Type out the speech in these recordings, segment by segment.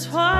Twilight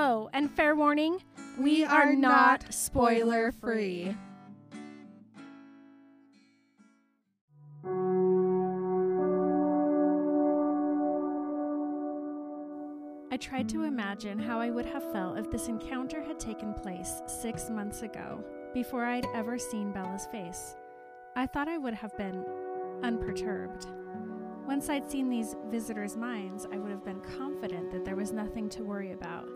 Oh, and fair warning, we, are, not spoiler free. I tried to imagine how I would have felt if this encounter had taken place six months ago, before I'd ever seen Bella's face. I thought I would have been unperturbed. Once I'd seen these visitors' minds, I would have been confident that there was nothing to worry about.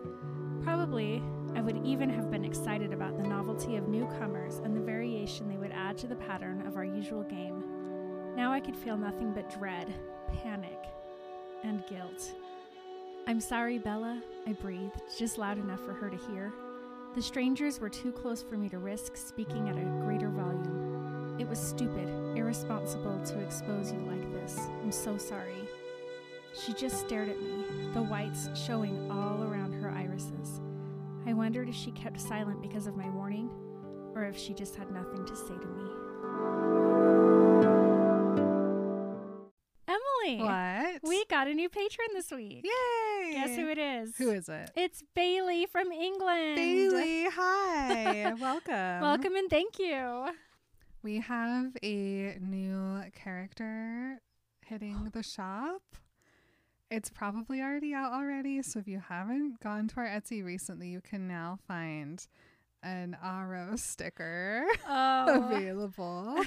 Probably, I would even have been excited about the novelty of newcomers and the variation they would add to the pattern of our usual game. Now I could feel nothing but dread, panic, and guilt. I'm sorry, Bella, I breathed, just loud enough for her to hear. The strangers were too close for me to risk speaking at a greater volume. It was stupid, irresponsible to expose you like this. I'm so sorry. She just stared at me, the whites showing all around her irises. I wondered if she kept silent because of my warning, or if she just had nothing to say to me. Emily! What? We got a new patron this week. Yay! Guess who it is? Who is it? It's Bailey from England. Bailey. Hi. Welcome. Welcome and thank you. We have a new character hitting the shop. It's probably already out already, so if you haven't gone to our Etsy recently, you can now find an Aro sticker Oh, available.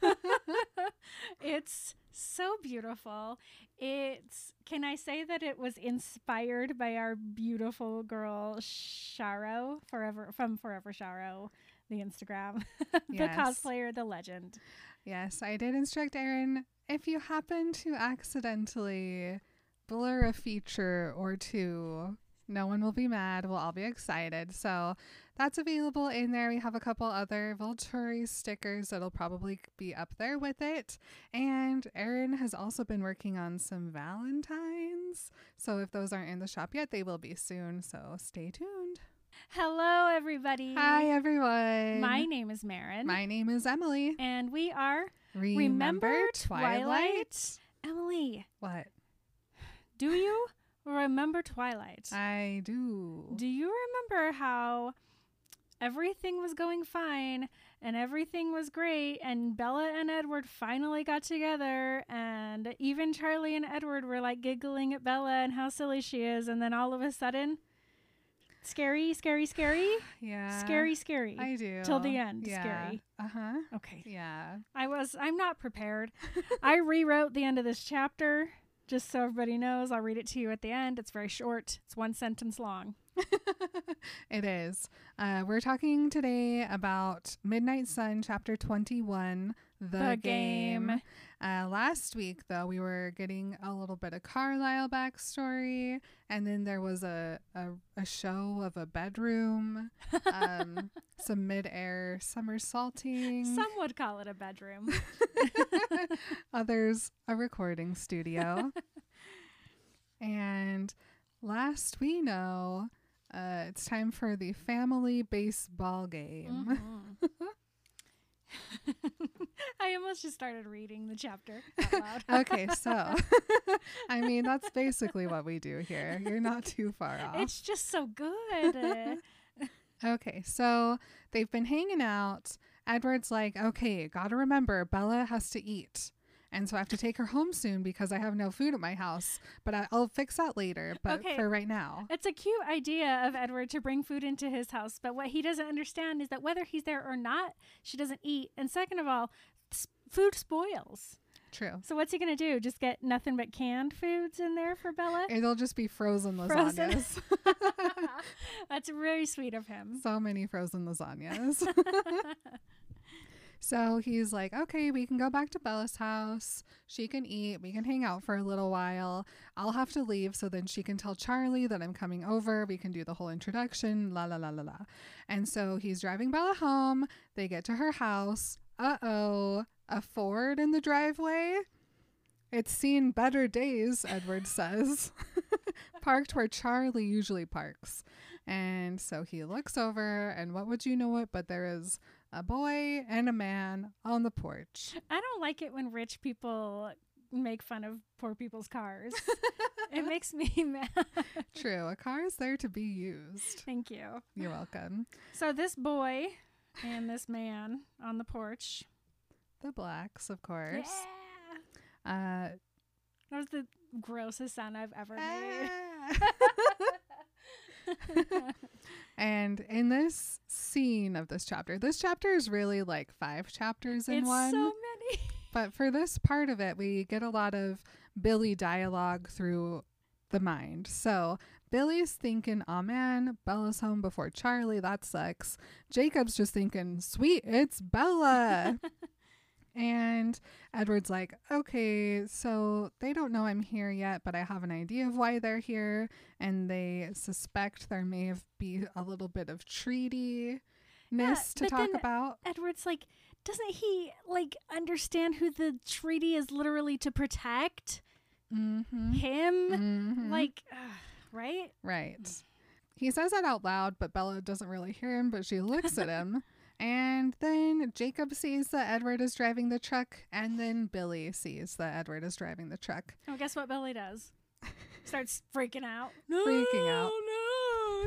it's so beautiful. It's can I say that it was inspired by our beautiful girl Sharo Forever from Forever Sharo, the Instagram, the Yes. cosplayer, the legend. yes, I did instruct Erin if you happen to accidentally blur a feature or two, no one will be mad. We'll all be excited. So that's available in there. We have a couple other Volturi stickers that'll probably be up there with it. And Erin has also been working on some Valentines. So if those aren't in the shop yet, they will be soon. So stay tuned. Hello, everybody. Hi, everyone. My name is Marin. My name is Emily. and we are Remember, Twilight? Emily, What? do you remember Twilight? I do. Do you remember how everything was going fine and everything was great and Bella and Edward finally got together and even Charlie and Edward were like giggling at Bella and how silly she is and then all of a sudden scary, scary, scary, Yeah. scary, scary. I do. Till the end, Yeah. scary. Uh huh. Okay. Yeah. I was I'm not prepared. I rewrote the end of this chapter just so everybody knows. I'll read it to you at the end. It's very short. It's one sentence long. it is. Uh, we're talking today about Midnight Sun, chapter 21, the, The game. game. Uh, last week, though, we were getting a little bit of Carlisle backstory, and then there was a a, a show of a bedroom, um, some mid-air somersaulting, Some would call it a bedroom. others a recording studio, and last we know, uh, it's time for the family baseball game. Mhm. I almost just started reading the chapter out loud. okay, so I mean that's basically what we do here. You're not too far off. It's just so good. Okay, so they've been hanging out. Edward's like, okay, gotta remember, Bella has to eat. And so I have to take her home soon because I have no food at my house. But I, I'll fix that later. But Okay. for right now, It's a cute idea of Edward to bring food into his house, but what he doesn't understand is that whether he's there or not, she doesn't eat. And second of all, food spoils. true. So what's he going to do? Just get nothing but canned foods in there for Bella? It'll just be frozen Frozen. lasagnas. That's very sweet of him. so many frozen lasagnas. so he's like, okay, we can go back to Bella's house. She can eat. We can hang out for a little while. I'll have to leave so then she can tell Charlie that I'm coming over. We can do the whole introduction, la la la la la. And so he's driving Bella home. They get to her house. Uh oh, a Ford in the driveway. It's seen better days, Edward says. Parked where Charlie usually parks. And so he looks over, and what would you know it? But there is a boy and a man on the porch. I don't like it when rich people make fun of poor people's cars. it makes me mad. True, a car is there to be used. Thank you. You're welcome. So this boy and this man on the porch. The blacks, of course. Yeah. Uh, That was the grossest sound I've ever made. and in this scene of this chapter, this chapter is really like five chapters in it's one. so many. But for this part of it, we get a lot of Billy dialogue through the mind. So Billy's thinking, oh man, Bella's home before Charlie. That sucks. Jacob's just thinking, sweet, it's Bella. and Edward's like, okay, so they don't know I'm here yet, but I have an idea of why they're here. And they suspect there may have be a little bit of treatiness to but talk then- about. Edward's like, doesn't he like understand who the treaty is literally to protect? Mm-hmm. Him? Mhm. Like, ugh, right? Right. He says that out loud, but Bella doesn't really hear him, but she looks at him. And then Jacob sees that Edward is driving the truck, and then Billy sees that Edward is driving the truck. Oh, guess what Billy does? Starts freaking out. No, Freaking out. No,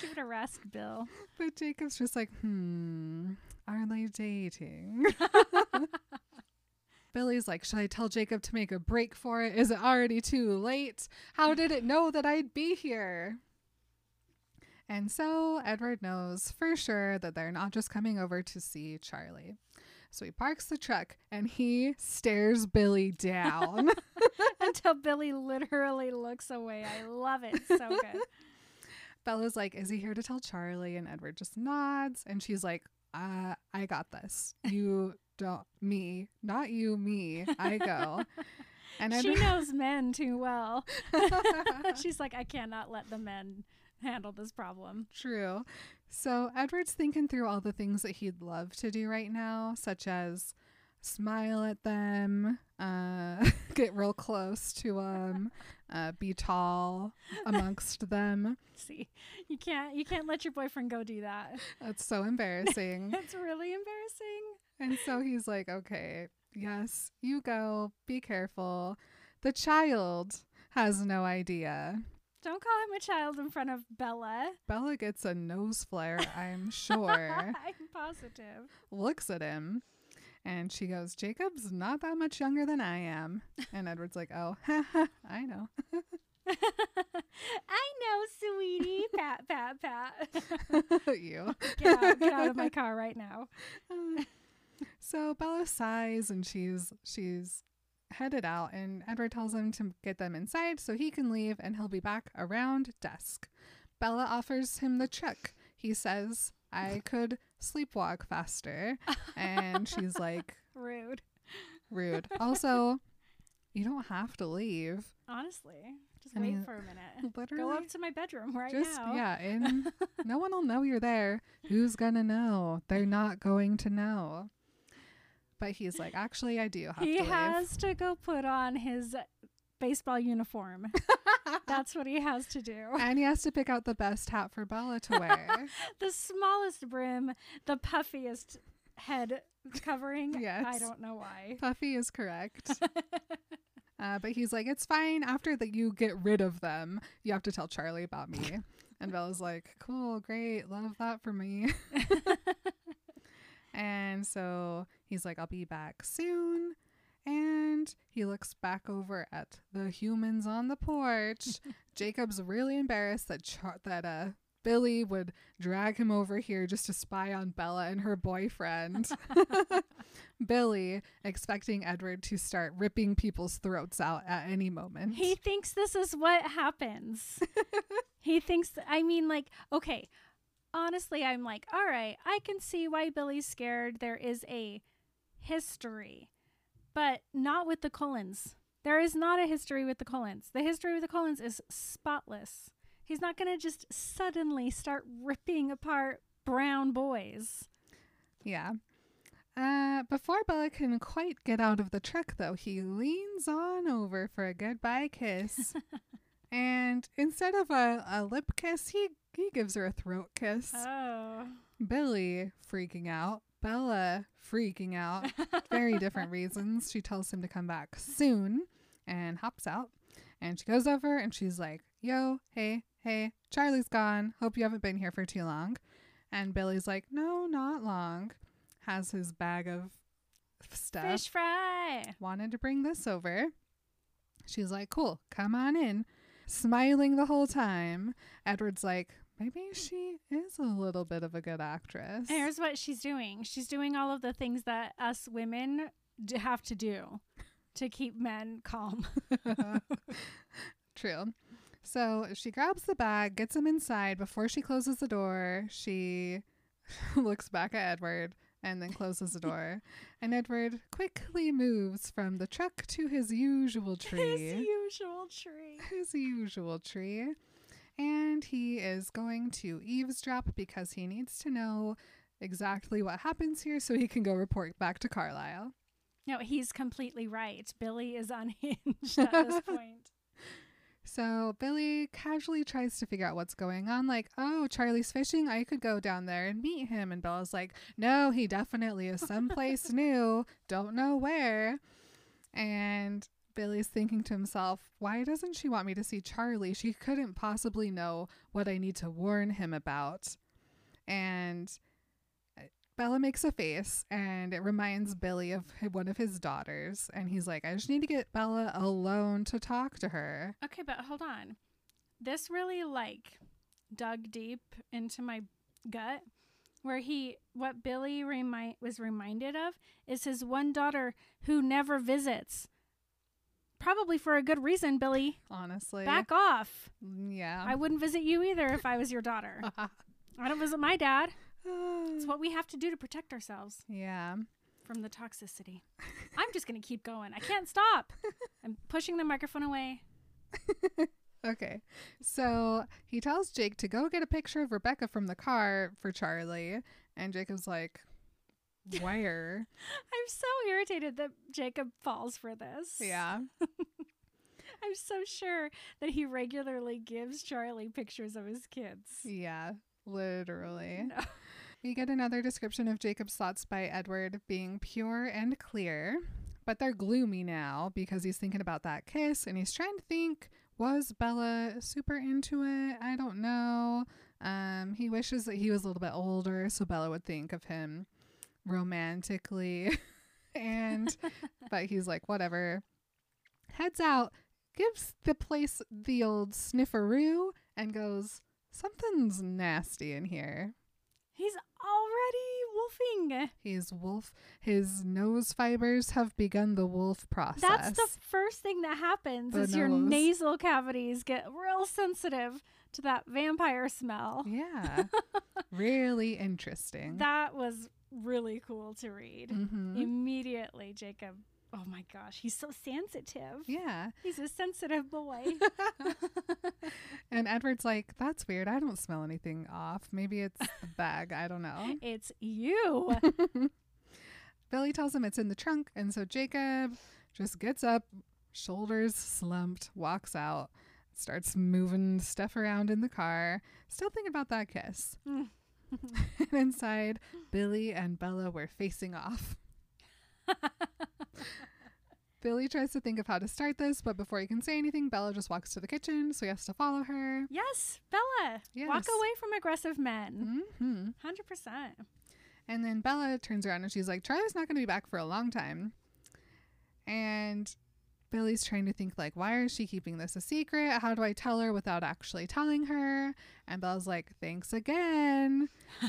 give it a rest, Bill. But Jacob's just like, hmm, are they dating? Billy's like, should I tell Jacob to make a break for it? Is it already too late? How did it know that I'd be here? And so Edward knows for sure that they're not just coming over to see Charlie. So he parks the truck and he stares Billy down. Until Billy literally looks away. I love it. So good. Bella's like, Is he here to tell Charlie? And Edward just nods. And she's like, uh, I got this. You don't, me, not you, me. I go. And she knows men too well. She's like, I cannot let the men handle this problem. True. So Edward's thinking through all the things that he'd love to do right now, such as smile at them, uh, get real close to them, uh, be tall amongst them. See, you can't you can't let your boyfriend go do that. That's so embarrassing. It's really embarrassing. and so he's like, okay, yes, you go, be careful. The child has no idea. Don't call him a child in front of Bella. Bella gets a nose flare, I'm sure. I'm positive. looks at him and she goes, Jacob's not that much younger than I am. And Edward's like, Oh, I know. I know, sweetie. Pat, pat, pat. you. get out, get out of my car right now. So Bella sighs and she's she's headed out and Edward tells him to get them inside so he can leave and he'll be back around dusk. Bella offers him the truck. He says, I could sleepwalk faster. And she's like, Rude. rude. Also, you don't have to leave. Honestly, just I wait mean, for a minute. Literally. Go up to my bedroom right just now. yeah, and no one will know you're there. Who's gonna know? They're not going to know. But he's like, actually, I do have he to leave. has to go put on his baseball uniform. That's what he has to do. and he has to pick out the best hat for Bella to wear. the smallest brim, the puffiest head covering. Yes. I don't know why. Puffy is correct. Uh, but he's like, it's fine. After that, you get rid of them. You have to tell Charlie about me. And Bella's like, cool, great, love that for me. And so he's like, I'll be back soon. And he looks back over at the humans on the porch. Jacob's really embarrassed that Char- that uh Billy would drag him over here just to spy on Bella and her boyfriend. Billy expecting Edward to start ripping people's throats out at any moment. He thinks this is what happens. he thinks, I mean, like, okay, honestly, I'm like, all right, I can see why Billy's scared. There is a history, but not with the Cullens. There is not a history with the Cullens. The history with the Cullens is spotless. He's not going to just suddenly start ripping apart brown boys. Yeah. Uh, before Bella can quite get out of the truck, though, he leans on over for a goodbye kiss. and instead of a, a lip kiss, he, he gives her a throat kiss. Oh. Billy freaking out. Bella freaking out. Very different reasons. She tells him to come back soon and hops out. And she goes over and she's like, Yo, hey, hey, Charlie's gone. Hope you haven't been here for too long. And Billy's like, No, not long. Has his bag of stuff. Fish fry. Wanted to bring this over. She's like, Cool, come on in. Smiling the whole time. Edward's like, Maybe she is a little bit of a good actress. And here's what she's doing. She's doing all of the things that us women d- have to do to keep men calm. True. So she grabs the bag, gets him inside. Before she closes the door, she looks back at Edward and then closes the door. and Edward quickly moves from the truck to his usual tree. His usual tree. his usual tree. And he is going to eavesdrop because he needs to know exactly what happens here so he can go report back to Carlisle. No, he's completely right. Billy is unhinged at this point. So Billy casually tries to figure out what's going on. Like, oh, Charlie's fishing. I could go down there and meet him. And Bella's like, no, he definitely is someplace new. Don't know where. And Billy's thinking to himself, why doesn't she want me to see Charlie? She couldn't possibly know what I need to warn him about. And uh, Bella makes a face and it reminds Billy of one of his daughters. And he's like, I just need to get Bella alone to talk to her. Okay, but hold on. This really like dug deep into my gut where he what Billy was reminded of is his one daughter who never visits. Probably for a good reason, Billy. honestly. Back off. Yeah. I wouldn't visit you either if I was your daughter. I don't visit my dad. It's what we have to do to protect ourselves yeah. from the toxicity. I'm just going to keep going. I can't stop. I'm pushing the microphone away. Okay. So he tells Jake to go get a picture of Rebecca from the car for Charlie. And Jacob's like, Where? I'm so irritated that Jacob falls for this. yeah. I'm so sure that he regularly gives Charlie pictures of his kids. Yeah. Literally. No. We get another description of Jacob's thoughts by Edward being pure and clear, but they're gloomy now because he's thinking about that kiss and he's trying to think was Bella super into it? I don't know. Um, he wishes that he was a little bit older so Bella would think of him romantically. and but he's like whatever. Heads out, gives the place the old snifferoo and goes, "Something's nasty in here." He's already wolfing. He's wolf. His nose fibers have begun the wolf process. That's the first thing that happens The is your nasal cavities get real sensitive to that vampire smell. Yeah. really interesting. That was really cool to read. Mhm. Immediately, Jacob. Oh my gosh, he's so sensitive. Yeah. He's a sensitive boy. And Edward's like, that's weird. I don't smell anything off. Maybe it's a bag. I don't know. it's you. Billy tells him it's in the trunk. And so Jacob just gets up, shoulders slumped, walks out, starts moving stuff around in the car, still thinking about that kiss. Mm. and inside, Billy and Bella were facing off. Billy tries to think of how to start this, but before he can say anything, Bella just walks to the kitchen, so he has to follow her. yes, Bella. Yes. Walk away from aggressive men. hmm 100%. And then Bella turns around and she's like, Charlie's not going to be back for a long time. And Billy's trying to think, like, why is she keeping this a secret? How do I tell her without actually telling her? And Bella's like, thanks again.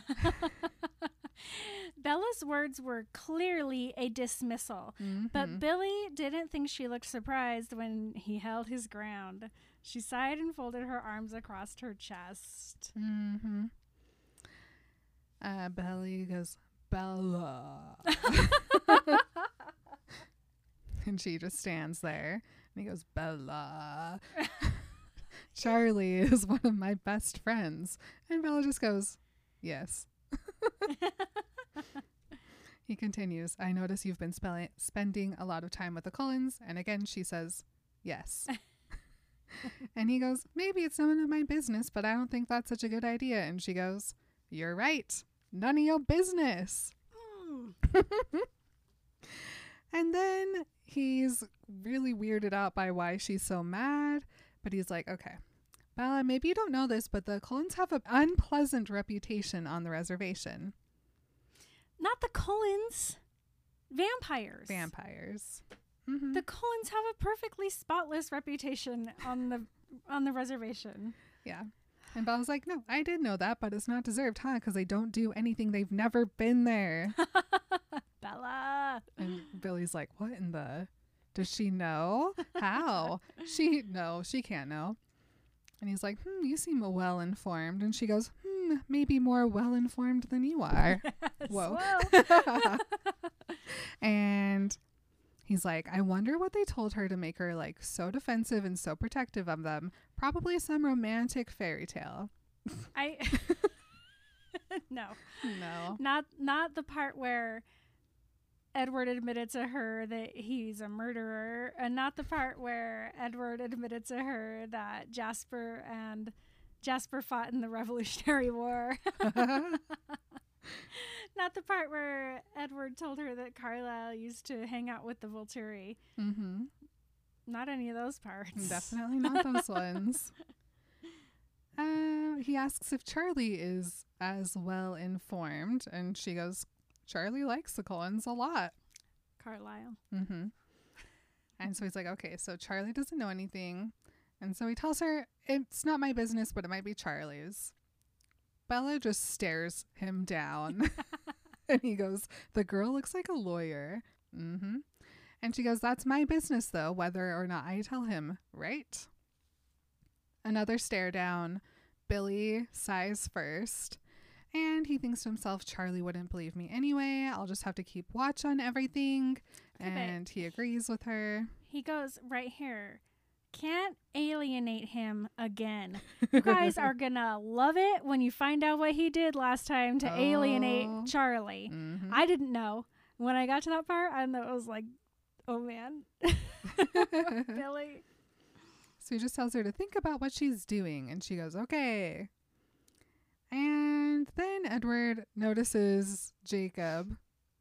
Bella's words were clearly a dismissal, but Mhm. Billy didn't think she looked surprised when he held his ground. She sighed and folded her arms across her chest. Mm-hmm. Uh, Belly goes, Bella. and she just stands there. And he goes, Bella. Charlie is one of my best friends. And Bella just goes, Yes. he continues, I notice you've been spell- spending a lot of time with the Cullens. And again, she says, Yes. and he goes, Maybe it's none of my business, but I don't think that's such a good idea. And she goes, You're right. None of your business. Hmm. And then he's really weirded out by why she's so mad. But he's like, Okay, Bella, maybe you don't know this, but the Cullens have an unpleasant reputation on the reservation. Not the Cullens. Vampires. Vampires. Mhm. The Cullens have a perfectly spotless reputation on the on the reservation. yeah. And Bella's like, No, I did know that, but it's not deserved, huh? Because they don't do anything. They've never been there. Bella. And Billy's like, What in the? Does she know? How? she, no, she can't know. And he's like, Hmm, you seem well informed. And she goes, Hmm, maybe more well informed than you are. Whoa. Whoa. and he's like, I wonder what they told her to make her like so defensive and so protective of them. Probably some romantic fairy tale. I No. No. Not not the part where Edward admitted to her that he's a murderer, and not the part where Edward admitted to her that Jasper and Jasper fought in the Revolutionary War. not the part where Edward told her that Carlisle used to hang out with the Volturi. mm-hmm. Not any of those parts. Definitely not those ones. Uh, he asks if Charlie is as well informed, and she goes, Charlie likes the Cullens a lot. Carlisle. Mm-hmm. And so he's like, okay, so Charlie doesn't know anything. And so he tells her, it's not my business, but it might be Charlie's. Bella just stares him down. and he goes, the girl looks like a lawyer. Mm-hmm. And she goes, that's my business, though, whether or not I tell him, right? Another stare down. Billy sighs first. And he thinks to himself, Charlie wouldn't believe me anyway. I'll just have to keep watch on everything. And he agrees with her. He goes right here. Can't alienate him again. You guys are gonna love it when you find out what he did last time to alienate Oh. Charlie. Mhm. I didn't know. When I got to that part, I was like, oh man. Billy. So he just tells her to think about what she's doing, and she goes, okay. And then Edward notices Jacob,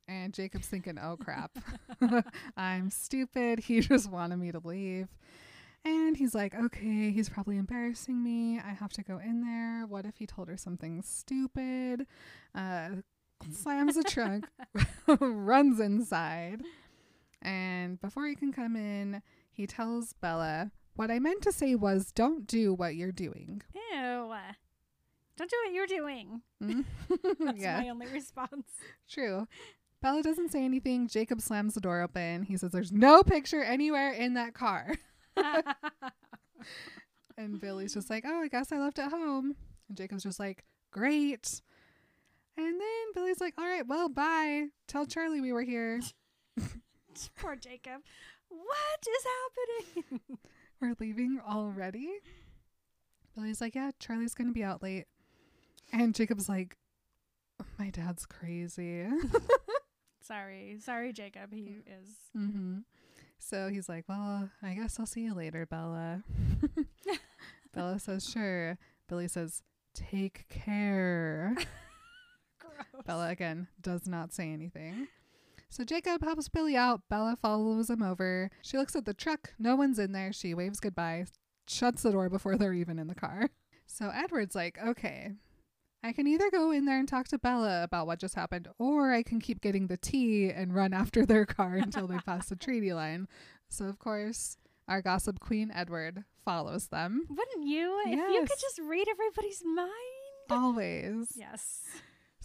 and Jacob's thinking, oh crap, I'm stupid. He just wanted me to leave. And he's like, okay, he's probably embarrassing me. I have to go in there. What if he told her something stupid? Uh, slams the trunk, runs inside. And before he can come in, he tells Bella, What I meant to say was, don't do what you're doing. Ew. Don't do what you're doing. Mm. That's yeah, my only response. true. Bella doesn't say anything. Jacob slams the door open. He says, There's no picture anywhere in that car. And Billy's just like, oh, I guess I left it home. And Jacob's just like, great. And then Billy's like, all right, well, bye. Tell Charlie we were here. Poor Jacob. What is happening? We're leaving already. Billy's like, yeah, Charlie's going to be out late. And Jacob's like, my dad's crazy. Sorry. Sorry, Jacob. He is. hmm So he's like, Well, I guess I'll see you later, Bella. Bella says, Sure. Billy says, Take care. Bella again does not say anything. So Jacob helps Billy out. Bella follows him over. She looks at the truck. No one's in there. She waves goodbye, shuts the door before they're even in the car. So Edward's like, okay, I can either go in there and talk to Bella about what just happened, or I can keep getting the tea and run after their car until they pass the treaty line. So, of course, our gossip queen, Edward, follows them. Wouldn't you? If you could just read everybody's mind. Always. Yes.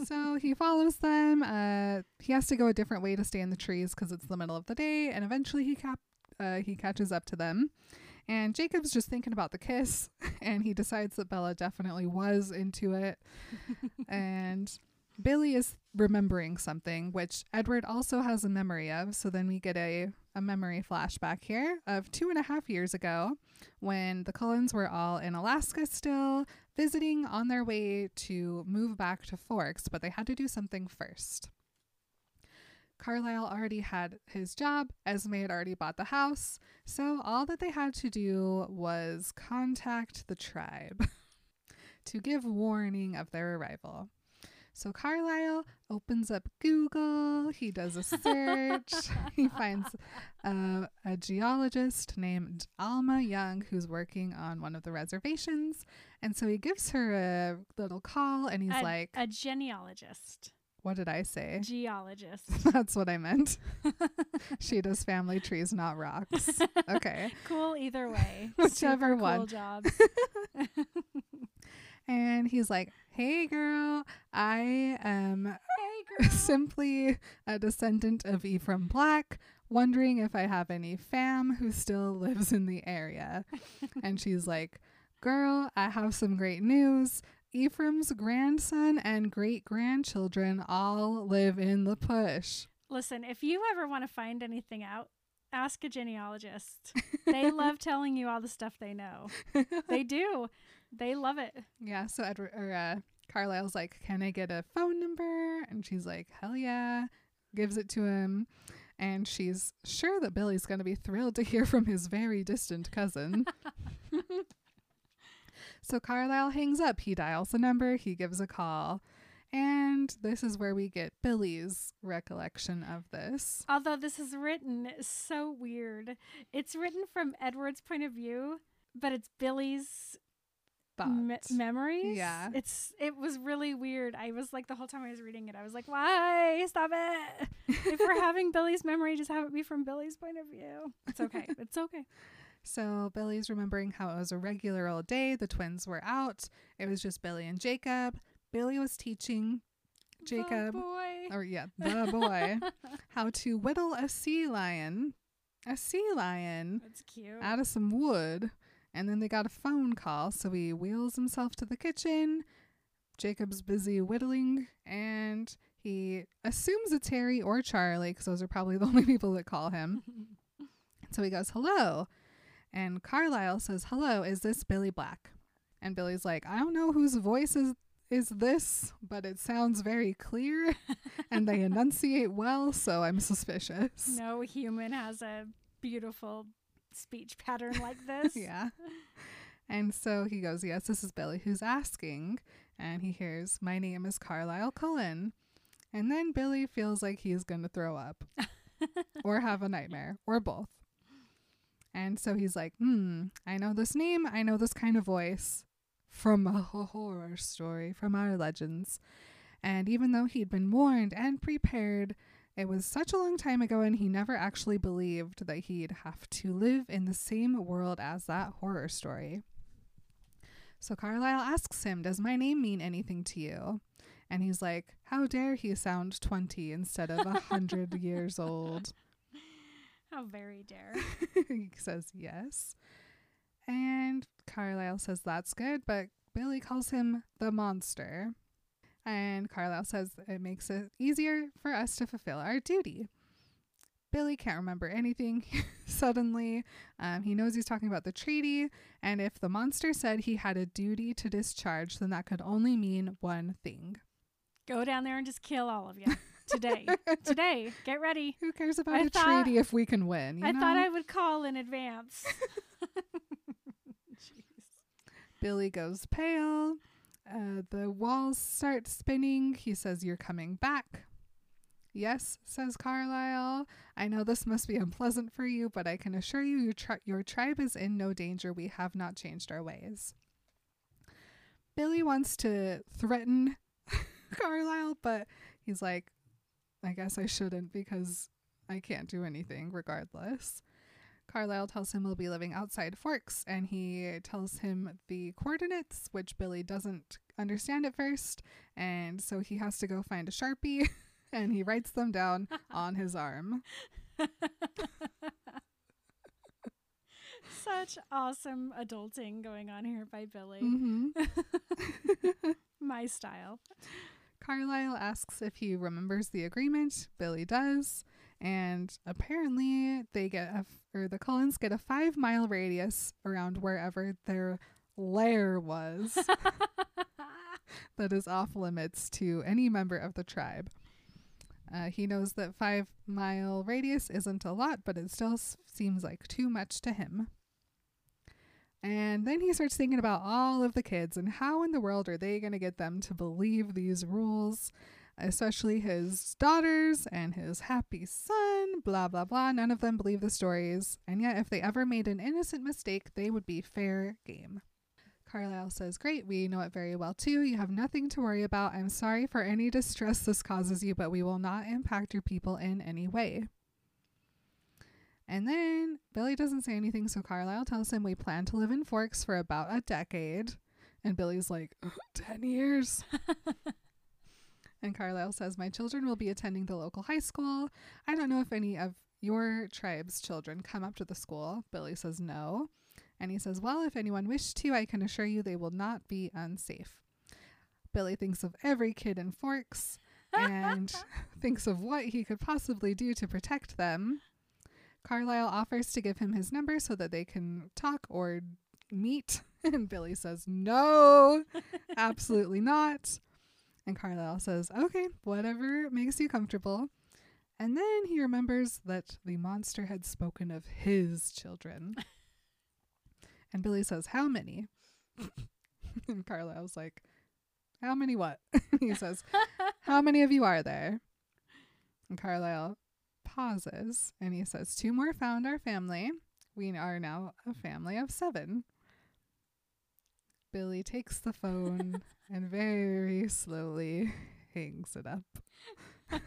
so he follows them. Uh, he has to go a different way to stay in the trees because it's the middle of the day, and eventually he cap uh, he catches up to them. And Jacob's just thinking about the kiss, and he decides that Bella definitely was into it. and Billy is remembering something, which Edward also has a memory of. So then we get a, a memory flashback here of two and a half years ago when the Cullens were all in Alaska still, visiting on their way to move back to Forks, but they had to do something first. Carlisle already had his job, Esme had already bought the house, so all that they had to do was contact the tribe to give warning of their arrival. So Carlisle opens up Google, he does a search, he finds uh, a geologist named Alma Young who's working on one of the reservations. And so he gives her a little call and he's a, like, a genealogist, What did I say? geologist. That's what I meant. she does family trees, not rocks. Okay. cool either way. Whichever Super Cool one. jobs. And he's like, Hey, girl, I am hey, girl. simply a descendant of Ephraim Black, wondering if I have any fam who still lives in the area. and she's like, Girl, I have some great news. Ephraim's grandson and great grandchildren all live in La Push. Listen, if you ever want to find anything out, ask a genealogist. They love telling you all the stuff they know. They do. They love it. Yeah, so Edward or uh, Carlisle's like, "Can I get a phone number?" And she's like, "Hell yeah!" Gives it to him, and she's sure that Billy's going to be thrilled to hear from his very distant cousin. so Carlisle hangs up. He dials the number. He gives a call, and this is where we get Billy's recollection of this. Although this is written so weird. It's written from Edward's point of view, but it's Billy's me- memories. Yeah. It's it was really weird. I was like the whole time I was reading it, I was like, "Why? Stop it." if we're having Billy's memory, just have it be from Billy's point of view. It's okay. It's okay. So Billy's remembering how it was a regular old day. The twins were out. It was just Billy and Jacob. Billy was teaching Jacob, or yeah, the boy, how to whittle a sea lion, a sea lion That's cute. out of some wood. And then they got a phone call. So he wheels himself to the kitchen. Jacob's busy whittling and he assumes it's Harry or Charlie because those are probably the only people that call him. So he goes, hello. And Carlisle says, hello, is this Billy Black? And Billy's like, I don't know whose voice is, is this, but it sounds very clear and they enunciate well, so I'm suspicious. no human has a beautiful speech pattern like this. yeah. And so he goes, Yes, this is Billy who's asking. And he hears, My name is Carlisle Cullen. And then Billy feels like he's going to throw up or have a nightmare or both. And so he's like, Hmm, I know this name. I know this kind of voice from a horror story from our legends. And even though he'd been warned and prepared, it was such a long time ago, and he never actually believed that he'd have to live in the same world as that horror story. So Carlisle asks him, Does my name mean anything to you? And he's like, How dare he sound 20 instead of a 100 years old? How very dare. he says yes. And Carlisle says that's good, but Billy calls him the monster. And Carlisle says it makes it easier for us to fulfill our duty. Billy can't remember anything suddenly. Um, he knows he's talking about the treaty, and if the monster said he had a duty to discharge, then that could only mean one thing. Go down there and just kill all of you today. today, get ready. Who cares about I a thought- treaty if we can win? You I know? thought I would call in advance. Billy goes pale. Uh, the walls start spinning. He says, You're coming back. Yes, says Carlisle. I know this must be unpleasant for you, but I can assure you your, tri- your tribe is in no danger. We have not changed our ways. Billy wants to threaten Carlisle, but he's like, I guess I shouldn't because I can't do anything regardless. Carlisle tells him he'll be living outside Forks, and he tells him the coordinates, which Billy doesn't understand at first, and so he has to go find a sharpie, and he writes them down on his arm. Such awesome adulting going on here by Billy. hmm My style. Carlisle asks if he remembers the agreement. Billy does, and apparently they get a, or the Cullens get a five mile radius around wherever their lair was. that is off limits to any member of the tribe. Uh, he knows that five mile radius isn't a lot, but it still s- seems like too much to him. And then he starts thinking about all of the kids and how in the world are they going to get them to believe these rules, especially his daughters and his happy son, blah, blah, blah. None of them believe the stories. And yet, if they ever made an innocent mistake, they would be fair game. Carlisle says, Great, we know it very well too. You have nothing to worry about. I'm sorry for any distress this causes you, but we will not impact your people in any way. And then Billy doesn't say anything, so Carlisle tells him we plan to live in Forks for about a decade. And Billy's like, 10 years. and Carlisle says, My children will be attending the local high school. I don't know if any of your tribe's children come up to the school. Billy says, No. And he says, Well, if anyone wished to, I can assure you they will not be unsafe. Billy thinks of every kid in Forks and thinks of what he could possibly do to protect them. Carlisle offers to give him his number so that they can talk or meet. And Billy says, No, absolutely not. And Carlisle says, Okay, whatever makes you comfortable. And then he remembers that the monster had spoken of his children. And Billy says, How many? and Carlisle's like, How many what? he says, How many of you are there? And Carlisle pauses and he says, Two more found our family. We are now a family of seven. Billy takes the phone and very slowly hangs it up.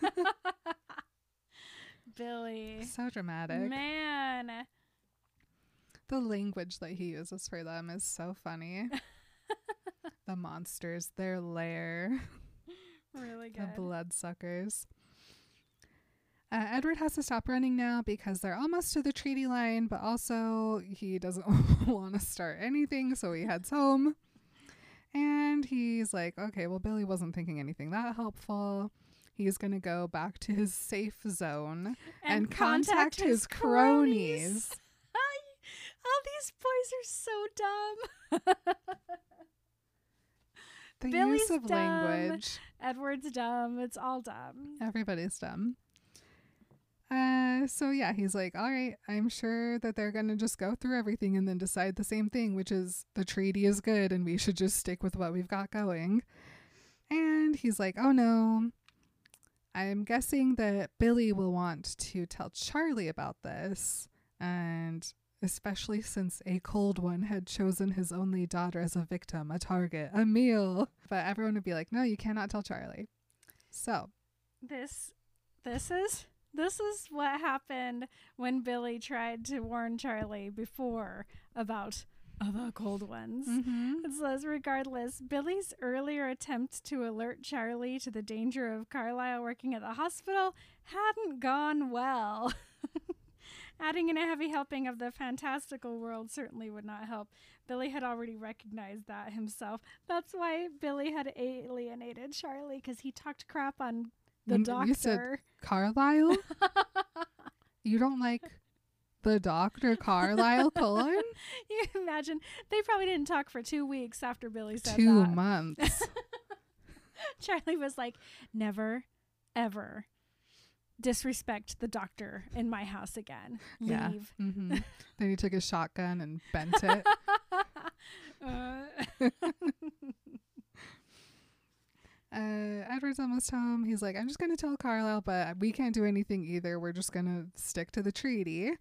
Billy. So dramatic. Man. The language that he uses for them is so funny. the monsters, their lair, Really good. the bloodsuckers. Uh, Edward has to stop running now because they're almost to the treaty line, but also he doesn't want to start anything, so he heads home. And he's like, okay, well, Billy wasn't thinking anything that helpful. He's going to go back to his safe zone and, contact, his cronies. All these boys are so dumb. The Billy's use of dumb. language. Edward's dumb. It's all dumb. Everybody's dumb. Uh, so yeah, he's like, all right, I'm sure that they're gonna just go through everything and then decide the same thing, which is the treaty is good and we should just stick with what we've got going. And he's like, oh no, I'm guessing that Billy will want to tell Charlie about this, and especially since a cold one had chosen his only daughter as a victim, a target, a meal. But everyone would be like, no, you cannot tell Charlie. So This this is this is what happened when Billy tried to warn Charlie before about the cold ones. Mhm. It says, regardless, Billy's earlier attempt to alert Charlie to the danger of Carlisle working at the hospital hadn't gone well. Adding in a heavy helping of the fantastical world certainly would not help. Billy had already recognized that himself. That's why Billy had alienated Charlie because he talked crap on the Mm, you said doctor. Carlisle? you don't like the doctor Carlisle Cullen? you imagine they probably didn't talk for two weeks after Billy said Two that. months. Charlie was like, "Never, ever disrespect the doctor in my house again. Yeah. Leave." hmm then he took his shotgun and bent it. Uh, Uh, Edward's almost home. He's like, I'm just going to tell Carlisle, but we can't do anything either. We're just going to stick to the treaty.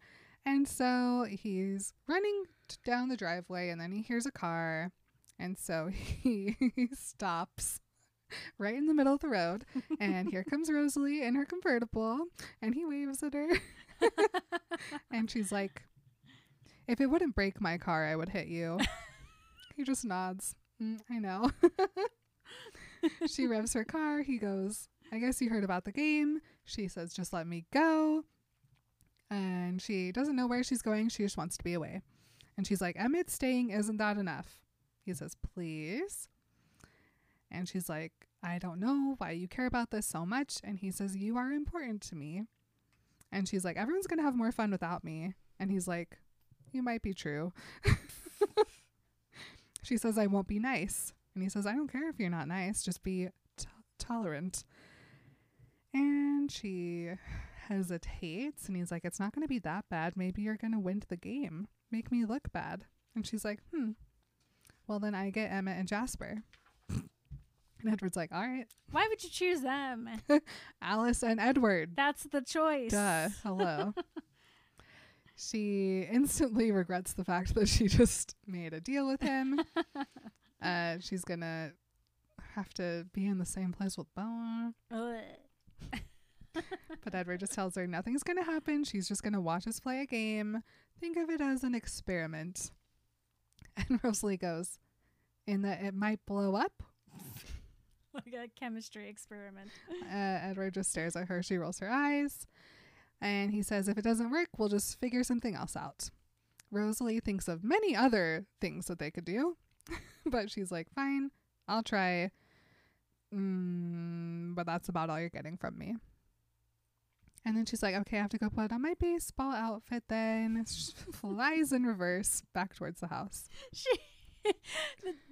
And so he's running t- down the driveway and then he hears a car. And so he stops right in the middle of the road. And here comes Rosalie in her convertible. And he waves at her. and she's like, If it wouldn't break my car, I would hit you. he just nods. "Mm, I know. She revs her car. He goes, I guess you heard about the game. She says, just let me go. And she doesn't know where she's going. She just wants to be away. And she's like, Emmett staying. Isn't that enough? He says, please. And she's like, I don't know why you care about this so much. And he says, You are important to me. And she's like, Everyone's going to have more fun without me. And he's like, You might be true. she says, I won't be nice. And he says, I don't care if you're not nice, just be t- tolerant. And she hesitates, and he's like, It's not going to be that bad. Maybe you're going to win the game. Make me look bad. And she's like, Hmm. Well, then I get Emmett and Jasper. And Edward's like, All right, Why would you choose them? Alice and Edward. That's the choice. Duh. Hello. she instantly regrets the fact that she just made a deal with him. uh, she's gonna have to be in the same place with. Ugh. But Edward just tells her nothing's gonna happen. She's just gonna watch us play a game. Think of it as an experiment. And Rosalie goes, in that it might blow up. like a chemistry experiment. Uh, Edward just stares at her. She rolls her eyes. And he says, if it doesn't work, we'll just figure something else out. Rosalie thinks of many other things that they could do. but she's like, fine, I'll try. Mm, but that's about all you're getting from me. And then she's like, okay, I have to go put on my baseball outfit then. She flies in reverse back towards the house. She.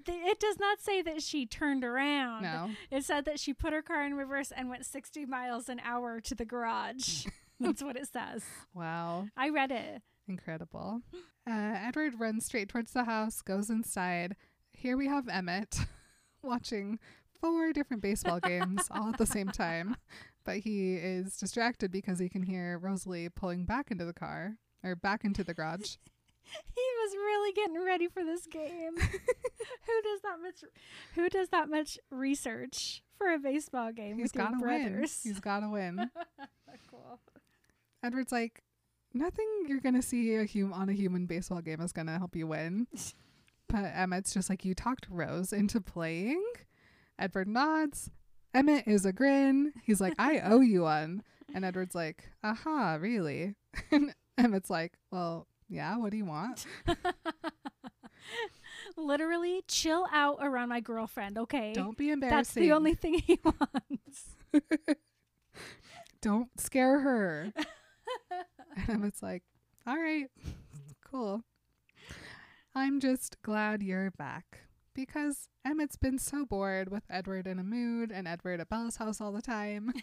it does not say that she turned around. No. It said that she put her car in reverse and went 60 miles an hour to the garage. That's what it says. Wow. I read it. Incredible. Uh, Edward runs straight towards the house, goes inside. Here we have Emmett watching four different baseball games all at the same time. But he is distracted because he can hear Rosalie pulling back into the car or back into the garage. He was really getting ready for this game. who does that much who does that much research for a baseball game He's got to win. He's got to win. cool. Edward's like, nothing you're going to see a hum- on a human baseball game is going to help you win. But Emmett's just like, you talked Rose into playing. Edward nods. Emmett is a grin. He's like, I owe you one. And Edward's like, aha, really? And Emmett's like, well, yeah, what do you want? Literally chill out around my girlfriend, okay? Don't be embarrassing. That's the only thing he wants. Don't scare her. and Emmett's like, all right, cool. I'm just glad you're back because Emmett's been so bored with Edward in a mood and Edward at Bella's house all the time.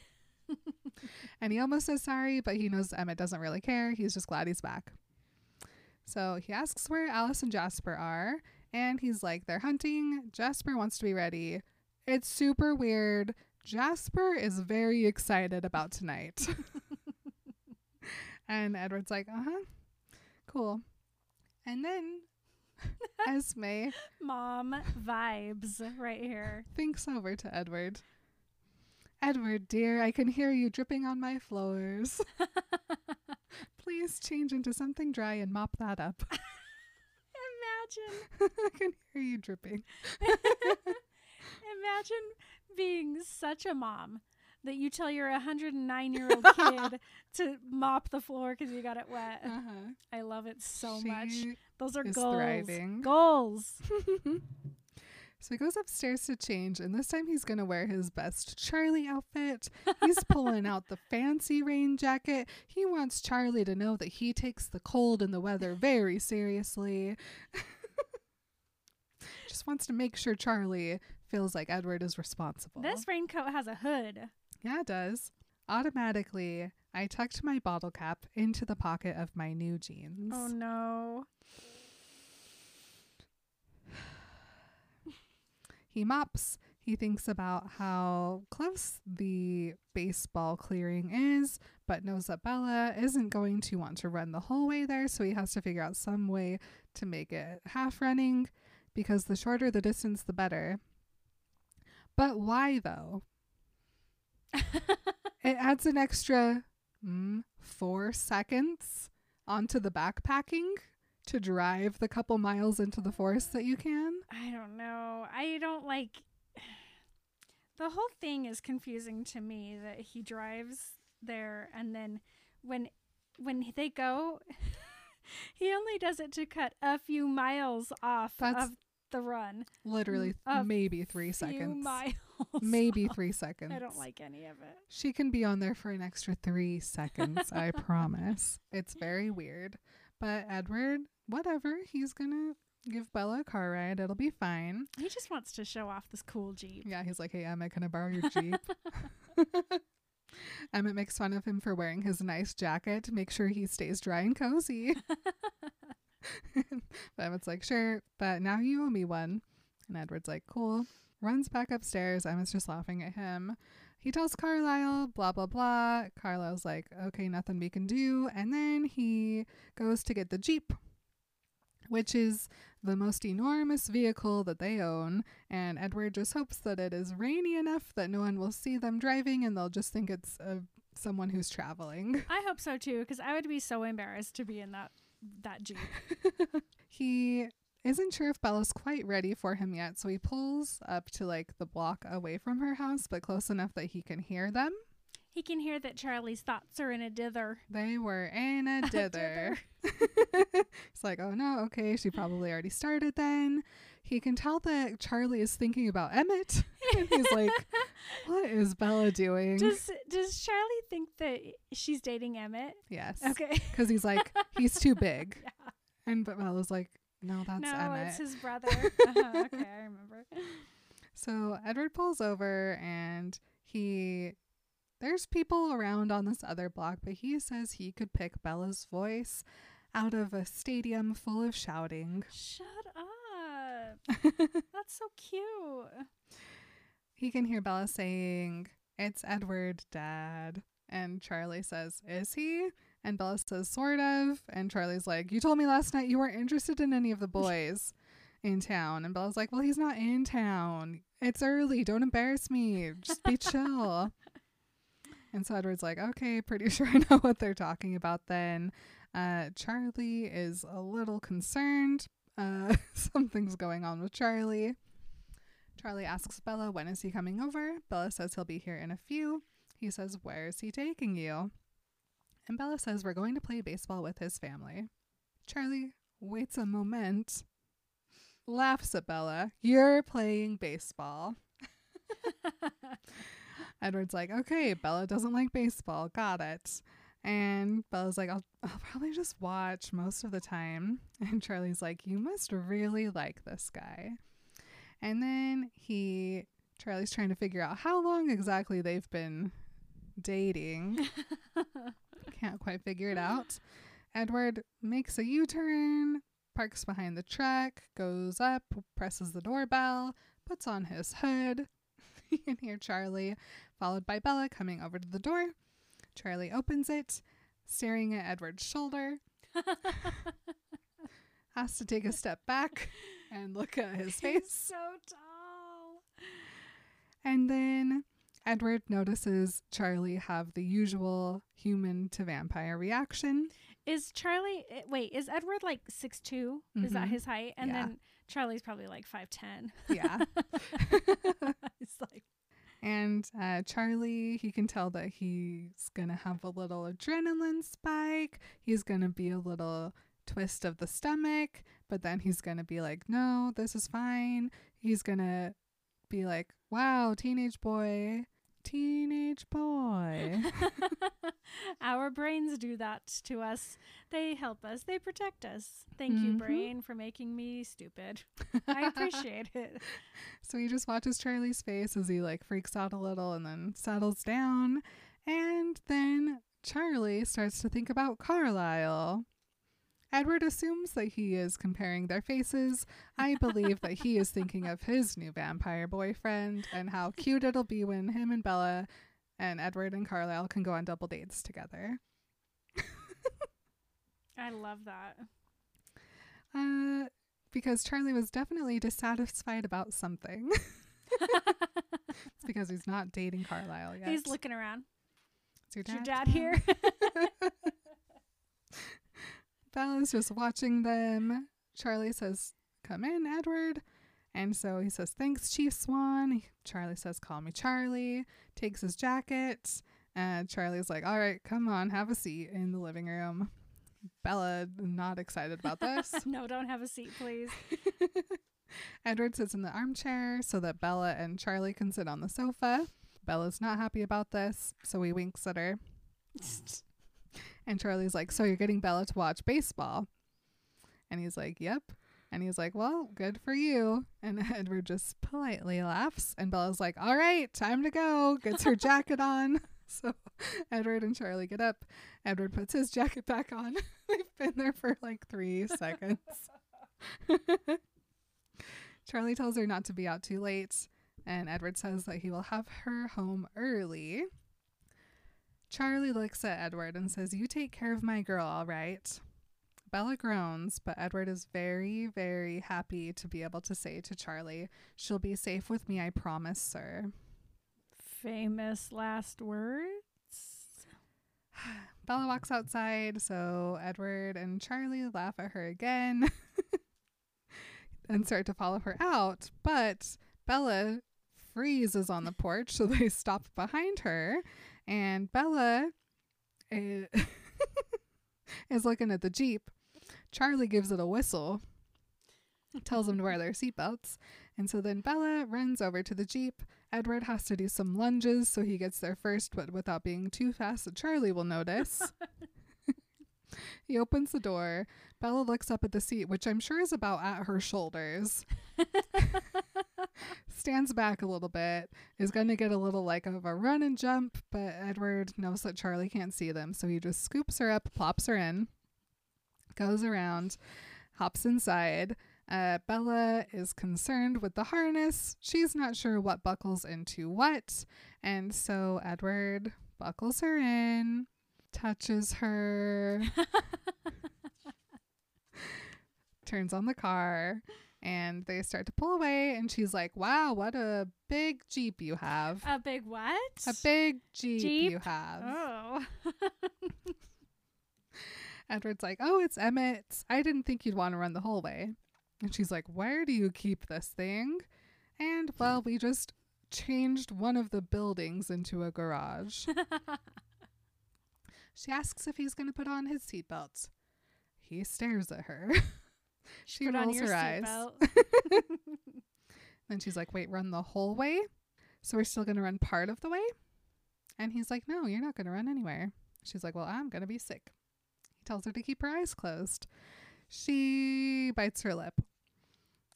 and he almost says sorry, but he knows Emmett doesn't really care. He's just glad he's back. So he asks where Alice and Jasper are, and he's like, they're hunting. Jasper wants to be ready. It's super weird. Jasper is very excited about tonight. And Edward's like, uh huh, cool. And then Esme Mom vibes right here. thinks over to Edward. Edward, dear, I can hear you dripping on my floors. Please change into something dry and mop that up. Imagine I can hear you dripping. Imagine being such a mom that you tell your 109 year old kid to mop the floor because you got it wet. Uh-huh. I love it so She much. Those are goals. thriving. Goals. So he goes upstairs to change, and this time he's going to wear his best Charlie outfit. He's pulling out the fancy rain jacket. He wants Charlie to know that he takes the cold and the weather very seriously. Just wants to make sure Charlie feels like Edward is responsible. This raincoat has a hood. Yeah, it does. Automatically, I tucked my bottle cap into the pocket of my new jeans. Oh no. He mops. He thinks about how close the baseball clearing is, but knows that Bella isn't going to want to run the whole way there, so he has to figure out some way to make it half running because the shorter the distance, the better. But why though? It adds an extra mm, four seconds onto the backpacking to drive the couple miles into the forest that you can. I don't know. I don't like. The whole thing is confusing to me that he drives there and then when when they go he only does it to cut a few miles off That's of the run. Literally, maybe three seconds. miles. Maybe three seconds. I don't like any of it. She can be on there for an extra three seconds, I promise. It's very weird. But Edward, whatever, he's gonna give Bella a car ride. It'll be fine. He just wants to show off this cool Jeep. Yeah, he's like, hey, Emmett, can I borrow your Jeep? Emmett makes fun of him for wearing his nice jacket to make sure he stays dry and cozy. Emmett's like, sure, but now you owe me one. And Edward's like, cool. Runs back upstairs. Emmett's just laughing at him. He tells Carlisle, blah, blah, blah. Carlisle's like, okay, nothing we can do. And then he goes to get the Jeep, which is the most enormous vehicle that they own. And Edward just hopes that it is rainy enough that no one will see them driving and they'll just think it's uh, someone who's traveling. I hope so too, because I would be so embarrassed to be in that that Jeep. he isn't sure if Bella's quite ready for him yet, so he pulls up to like the block away from her house, but close enough that he can hear them. He can hear that Charlie's thoughts are in a dither. They were in a dither. it's like, oh no, okay, she probably already started then. He can tell that Charlie is thinking about Emmett. and he's like, what is Bella doing? Does does Charlie think that she's dating Emmett? yes. Okay. Because he's like, he's too big. Yeah. And but Bella's like, no, that's no, Emmett. it's his brother. uh-huh, okay, I remember. So Edward pulls over and he there's people around on this other block, but he says he could pick Bella's voice out of a stadium full of shouting. Shut up. That's so cute. he can hear Bella saying, It's Edward, Dad. And Charlie says, Is he? And Bella says, Sort of. And Charlie's like, You told me last night you weren't interested in any of the boys in town. And Bella's like, Well, he's not in town. It's early. Don't embarrass me. Just be chill. And so Edward's like, Okay, pretty sure I know what they're talking about then. Uh, Charlie is a little concerned. Uh, something's going on with Charlie. Charlie asks Bella, when is he coming over? Bella says he'll be here in a few. He says, Where is he taking you? And Bella says, We're going to play baseball with his family. Charlie waits a moment, laughs at Bella. You're playing baseball. Edward's like, Okay, Bella doesn't like baseball. Got it. And Bella's like, I'll, I'll probably just watch most of the time. And Charlie's like, You must really like this guy. And then he, Charlie's trying to figure out how long exactly they've been dating. Can't quite figure it out. Edward makes a U turn, parks behind the truck, goes up, presses the doorbell, puts on his hood. you can hear Charlie, followed by Bella, coming over to the door. Charlie opens it, staring at Edward's shoulder, has to take a step back and look at his He's face. so tall. And then Edward notices Charlie have the usual human to vampire reaction. Is Charlie eh, wait, is Edward like six two? Is that Mhm. his height? And Yeah. then Charlie's probably like five ten. Yeah. He's like And uh, Charlie, he can tell that he's going to have a little adrenaline spike. He's going to be a little twist of the stomach, but then he's going to be like, no, this is fine. He's going to be like, wow, teenage boy, teenage boy. Our brains do that to us. They help us, they protect us. Thank you, Mhm. brain, for making me stupid. I appreciate it. So he just watches Charlie's face as he like freaks out a little and then settles down. And then Charlie starts to think about Carlisle. Edward assumes that he is comparing their faces. I believe that he is thinking of his new vampire boyfriend and how cute it'll be when him and Bella and Edward and Carlisle can go on double dates together. I love that. Uh, because Charlie was definitely dissatisfied about something. it's because he's not dating Carlisle yet. He's looking around. Is your Is your dad dad here? Bella's just watching them. Charlie says, Come in, Edward. And so he says, Thanks, Chief Swan. Charlie says, Call me Charlie. Takes his jacket. And Charlie's like, All right, come on, have a seat in the living room. Bella, not excited about this. no, don't have a seat, please. Edward sits in the armchair so that Bella and Charlie can sit on the sofa. Bella's not happy about this, so he winks at her. And Charlie's like, So you're getting Bella to watch baseball? And he's like, Yep. And he's like, Well, good for you. And Edward just politely laughs. And Bella's like, All right, time to go. Gets her jacket on. So Edward and Charlie get up. Edward puts his jacket back on. They've been there for like three seconds. Charlie tells her not to be out too late. And Edward says that he will have her home early. Charlie looks at Edward and says, You take care of my girl, all right? Bella groans, but Edward is very, very happy to be able to say to Charlie, She'll be safe with me, I promise, sir. Famous last words. Bella walks outside, so Edward and Charlie laugh at her again and start to follow her out. But Bella freezes on the porch, so they stop behind her. And Bella is, eh, is looking at the Jeep. Charlie gives it a whistle, tells them to wear their seatbelts. And so then Bella runs over to the Jeep. Edward has to do some lunges so he gets there first, but without being too fast Charlie will notice. he opens the door. Bella looks up at the seat, which I'm sure is about at her shoulders. Stands back a little bit, is going to get a little like of a run and jump, but Edward knows that Charlie can't see them, so he just scoops her up, plops her in, goes around, hops inside. Uh, Bella is concerned with the harness. She's not sure what buckles into what. And so Edward buckles her in, touches her, turns on the car, and they start to pull away. And she's like, Wow, what a big Jeep you have. A big what? A big Jeep, Jeep? you have. Oh. Edward's like, Oh, it's Emmett. I didn't think you'd want to run the whole way. And she's like, Where do you keep this thing? And well, we just changed one of the buildings into a garage. she asks if he's going to put on his seatbelt. He stares at her. she Put rolls her eyes. Then she's like, Wait, run the whole way? So we're still going to run part of the way? And he's like, No, you're not going to run anywhere. She's like, Well, I'm going to be sick. He tells her to keep her eyes closed. She bites her lip.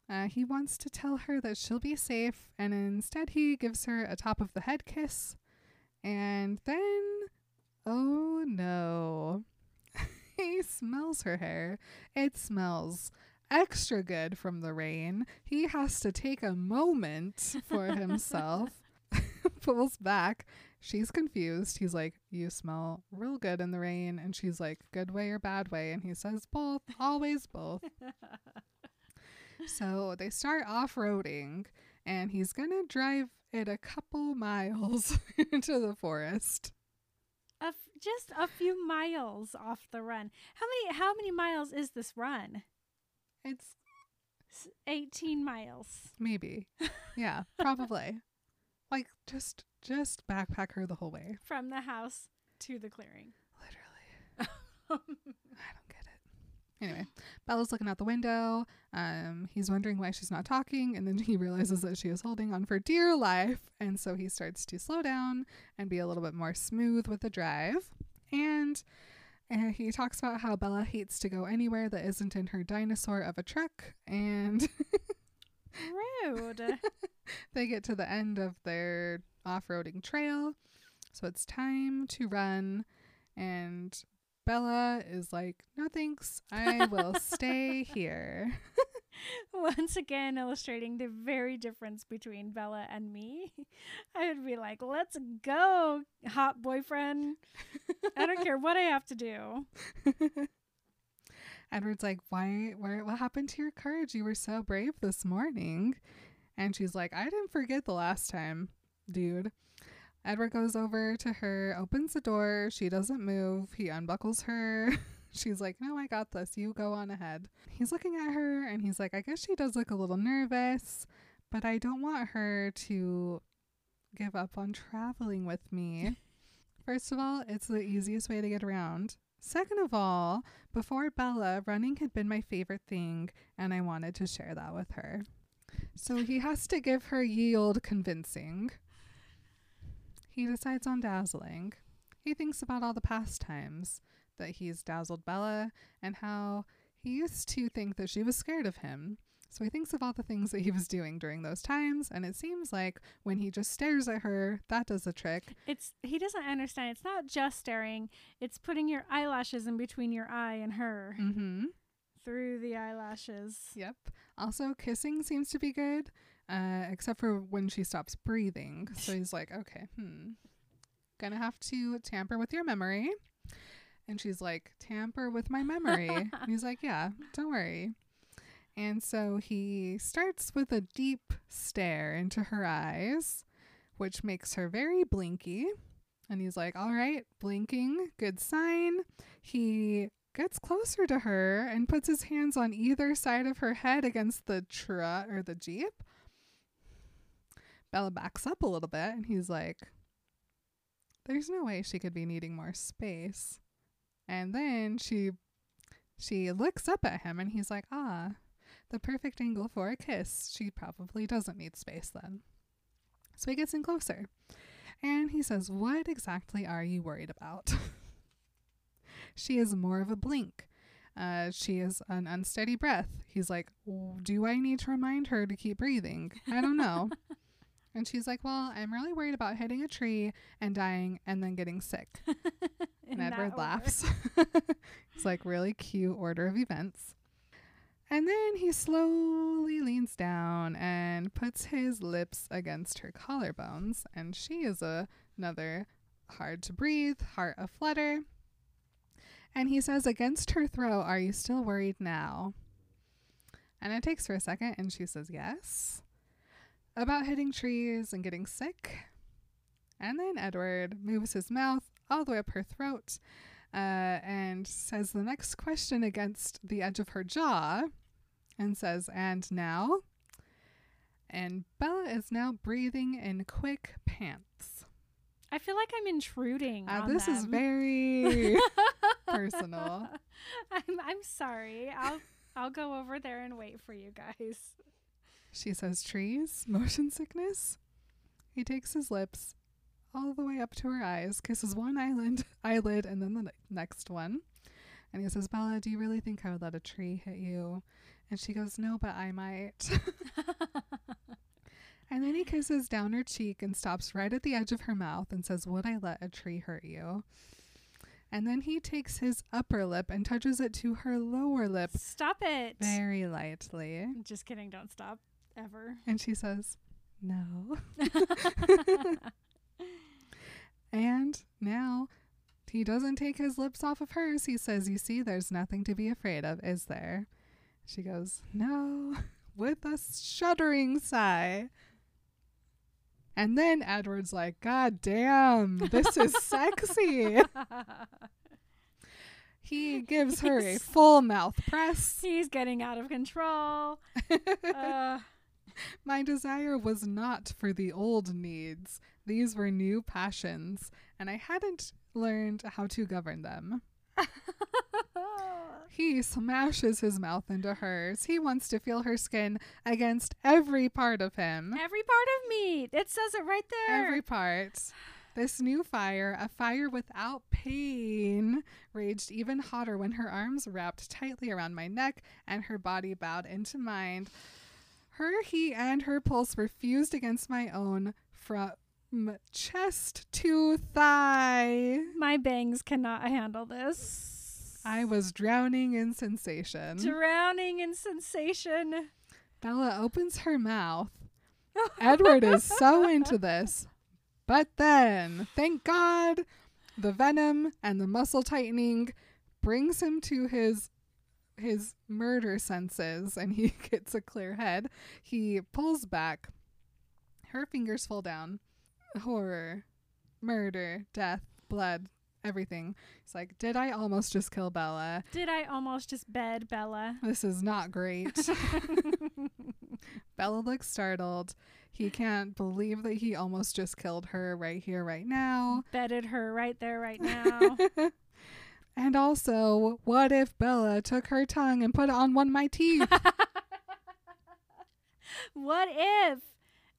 Uh, he wants to tell her that she'll be safe, and instead he gives her a top of the head kiss. And then, oh no, he smells her hair. It smells extra good from the rain. He has to take a moment for himself, pulls back. She's confused. He's like, You smell real good in the rain. And she's like, Good way or bad way? And he says, Both, always both. So they start off roading, and he's gonna drive it a couple miles into the forest. A f- just a few miles off the run. How many how many miles is this run? It's 18 miles. maybe, yeah, probably. Like just just backpack her the whole way. From the house to the clearing. Literally. I don't. Anyway, Bella's looking out the window. Um, he's wondering why she's not talking, and then he realizes that she is holding on for dear life, and so he starts to slow down and be a little bit more smooth with the drive. And uh, he talks about how Bella hates to go anywhere that isn't in her dinosaur of a truck, and Rude. they get to the end of their off-roading trail so it's time to run and bella is like no thanks i will stay here Once again, illustrating the very difference between Bella and me. I would be like, let's go, hot boyfriend. I don't care what I have to do. edward's like why where what happened to your courage you were so brave this morning and she's like i didn't forget the last time dude edward goes over to her opens the door she doesn't move he unbuckles her She's like, No, I got this. You go on ahead. He's looking at her and he's like, I guess she does look a little nervous, but I don't want her to give up on traveling with me. First of all, it's the easiest way to get around. Second of all, before Bella, running had been my favorite thing, and I wanted to share that with her. So he has to give her yield convincing. He decides on dazzling. He thinks about all the past times that he's dazzled Bella and how he used to think that she was scared of him. So he thinks of all the things that he was doing during those times, and it seems like when he just stares at her, that does the trick. It's he doesn't understand. It's not just staring. It's putting your eyelashes in between your eye and her Mm-hmm. through the eyelashes. Yep. Also, kissing seems to be good, uh, except for when she stops breathing. So he's like, okay, hmm. Gonna have to tamper with your memory. And she's like, tamper with my memory. and he's like, yeah, don't worry. And so he starts with a deep stare into her eyes, which makes her very blinky. And he's like, all right, blinking, good sign. He gets closer to her and puts his hands on either side of her head against the truck or the Jeep. Bella backs up a little bit and he's like, There's no way she could be needing more space. And then she she looks up at him and he's like, Ah, the perfect angle for a kiss. She probably doesn't need space then. So he gets in closer. And he says, What exactly are you worried about? she is more of a blink. Uh, she is an unsteady breath. He's like, Do I need to remind her to keep breathing? I don't know. and she's like, Well, I'm really worried about hitting a tree and dying and then getting sick. And Edward laughs. it's like really cute order of events. And then he slowly leans down and puts his lips against her collarbones. And she is a, another hard to breathe, heart a flutter. And he says, Against her throat, are you still worried now? And it takes her a second, and she says, Yes. About hitting trees and getting sick. And then Edward moves his mouth all the way up her throat uh, and says the next question against the edge of her jaw and says, And now? And Bella is now breathing in quick pants. I feel like I'm intruding. Uh, this is very personal. I'm I'm sorry. I'll I'll go over there and wait for you guys. She says, Trees, motion sickness. He takes his lips all the way up to her eyes, kisses one eyelid, eyelid, and then the ne- next one. And he says, Bella, do you really think I would let a tree hit you? And she goes, No, but I might. and then he kisses down her cheek and stops right at the edge of her mouth and says, Would I let a tree hurt you? And then he takes his upper lip and touches it to her lower lip Stop it. very lightly. Just kidding. Don't stop ever. And she says, No. And now he doesn't take his lips off of hers. He says, You see, there's nothing to be afraid of, is there? She goes, No, with a shuddering sigh. And then Edward's like, God damn, this is sexy. he gives her a full mouth press. He's getting out of control. Uh, My desire was not for the old needs. These were new passions, and I hadn't learned how to govern them. He smashes his mouth into hers. He wants to feel her skin against every part of him. Every part of me. It says it right there. Every part. This new fire, a fire without pain, raged even hotter when her arms wrapped tightly around my neck and her body bowed into mine. Her heat and her pulse were fused against my own from chest to thigh. My bangs cannot handle this. I was drowning in sensation. drowning in sensation. Bella opens her mouth. Edward is so into this. But then, thank God, the venom and the muscle tightening brings him to his his murder senses and he gets a clear head. He pulls back. Her fingers fall down. Horror, murder, death, blood, everything. He's like, "Did I almost just kill Bella? Did I almost just bed Bella? This is not great." Bella looks startled. He can't believe that he almost just killed her right here, right now. Bedded her right there, right now. And also, what if Bella took her tongue and put it on one of my teeth? what if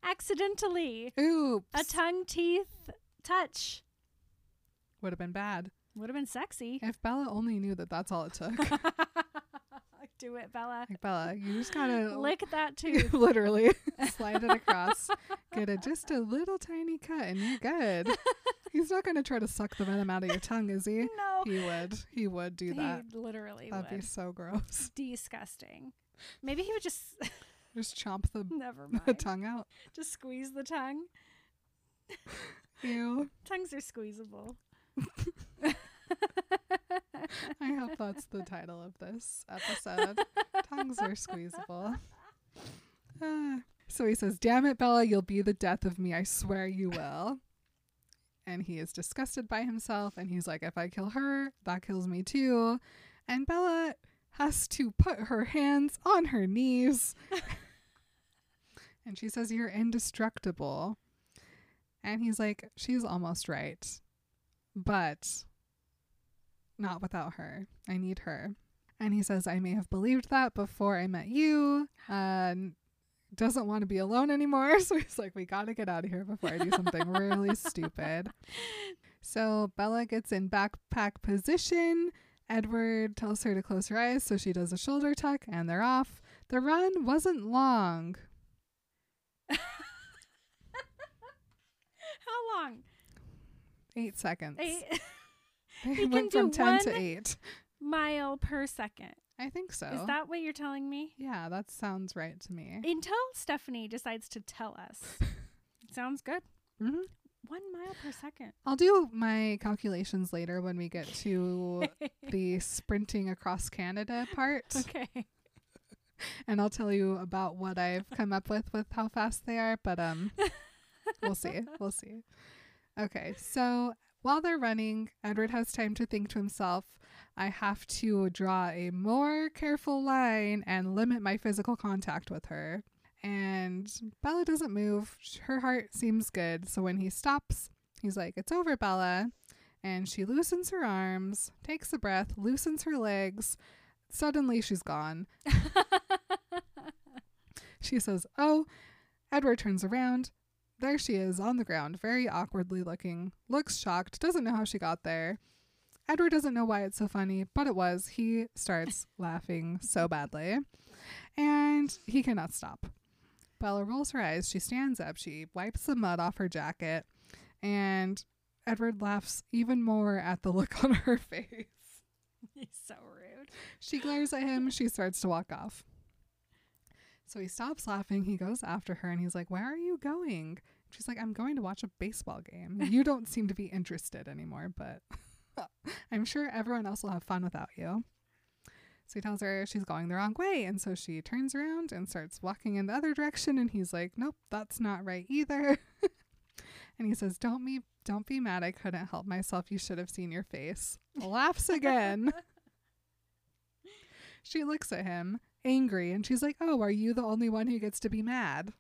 accidentally Oops. a tongue teeth touch Would have been bad. would have been sexy? If Bella only knew that that's all it took. Do it, Bella. like, Bella, you just gotta Lick that tooth. literally slide it across, get a just a little tiny cut, and you're good. He's not gonna try to suck the venom out of your tongue, is he? no. He would. He would do that. He literally That'd would. be so gross. Disgusting. Maybe he would just Just chomp the, never the tongue out. just squeeze the tongue. Ew. Tongues are squeezable. I hope that's the title of this episode. Tongues are squeezable. Ah. so he says, Damn it, Bella, you'll be the death of me. I swear you will. And he is disgusted by himself. And he's like, If I kill her, that kills me too. And Bella has to put her hands on her knees. and she says, You're indestructible. And he's like, She's almost right. But not without her. I need her. And he says, I may have believed that before I met you. And doesn't want to be alone anymore. So he's like, we got to get out of here before I do something really stupid. So Bella gets in backpack position. Edward tells her to close her eyes. So she does a shoulder tuck and they're off. The run wasn't long. How long? Eight seconds. Eight He went can from do 10 to 8. mile per second. I think so. Is that what you're telling me? yeah, that sounds right to me. Until Stephanie decides to tell us. Sounds good. hmm One mile per second. I'll do my calculations later when we get to the sprinting across Canada part. okay. And I'll tell you about what I've come up with with how fast they are, but um we'll see. We'll see. Okay, so while they're running, Edward has time to think to himself, I have to draw a more careful line and limit my physical contact with her. And Bella doesn't move. Her heart seems good. So when he stops, he's like, It's over, Bella. And she loosens her arms, takes a breath, loosens her legs. Suddenly she's gone. She says, Oh. Edward turns around. There she is on the ground, very awkwardly looking, looks shocked, doesn't know how she got there. Edward doesn't know why it's so funny, but it was. He starts laughing so badly, and he cannot stop. Bella rolls her eyes. She stands up. She wipes the mud off her jacket, and Edward laughs even more at the look on her face. He's so rude. She glares at him. She starts to walk off. So he stops laughing. He goes after her and he's like, Where are you going? She's like, I'm going to watch a baseball game. You don't seem to be interested anymore, but I'm sure everyone else will have fun without you. So he tells her she's going the wrong way. And so she turns around and starts walking in the other direction. And he's like, Nope, that's not right either. and he says, Don't be don't be mad. I couldn't help myself. You should have seen your face. Laughs again. She looks at him angry. And she's like, Oh, are you the only one who gets to be mad?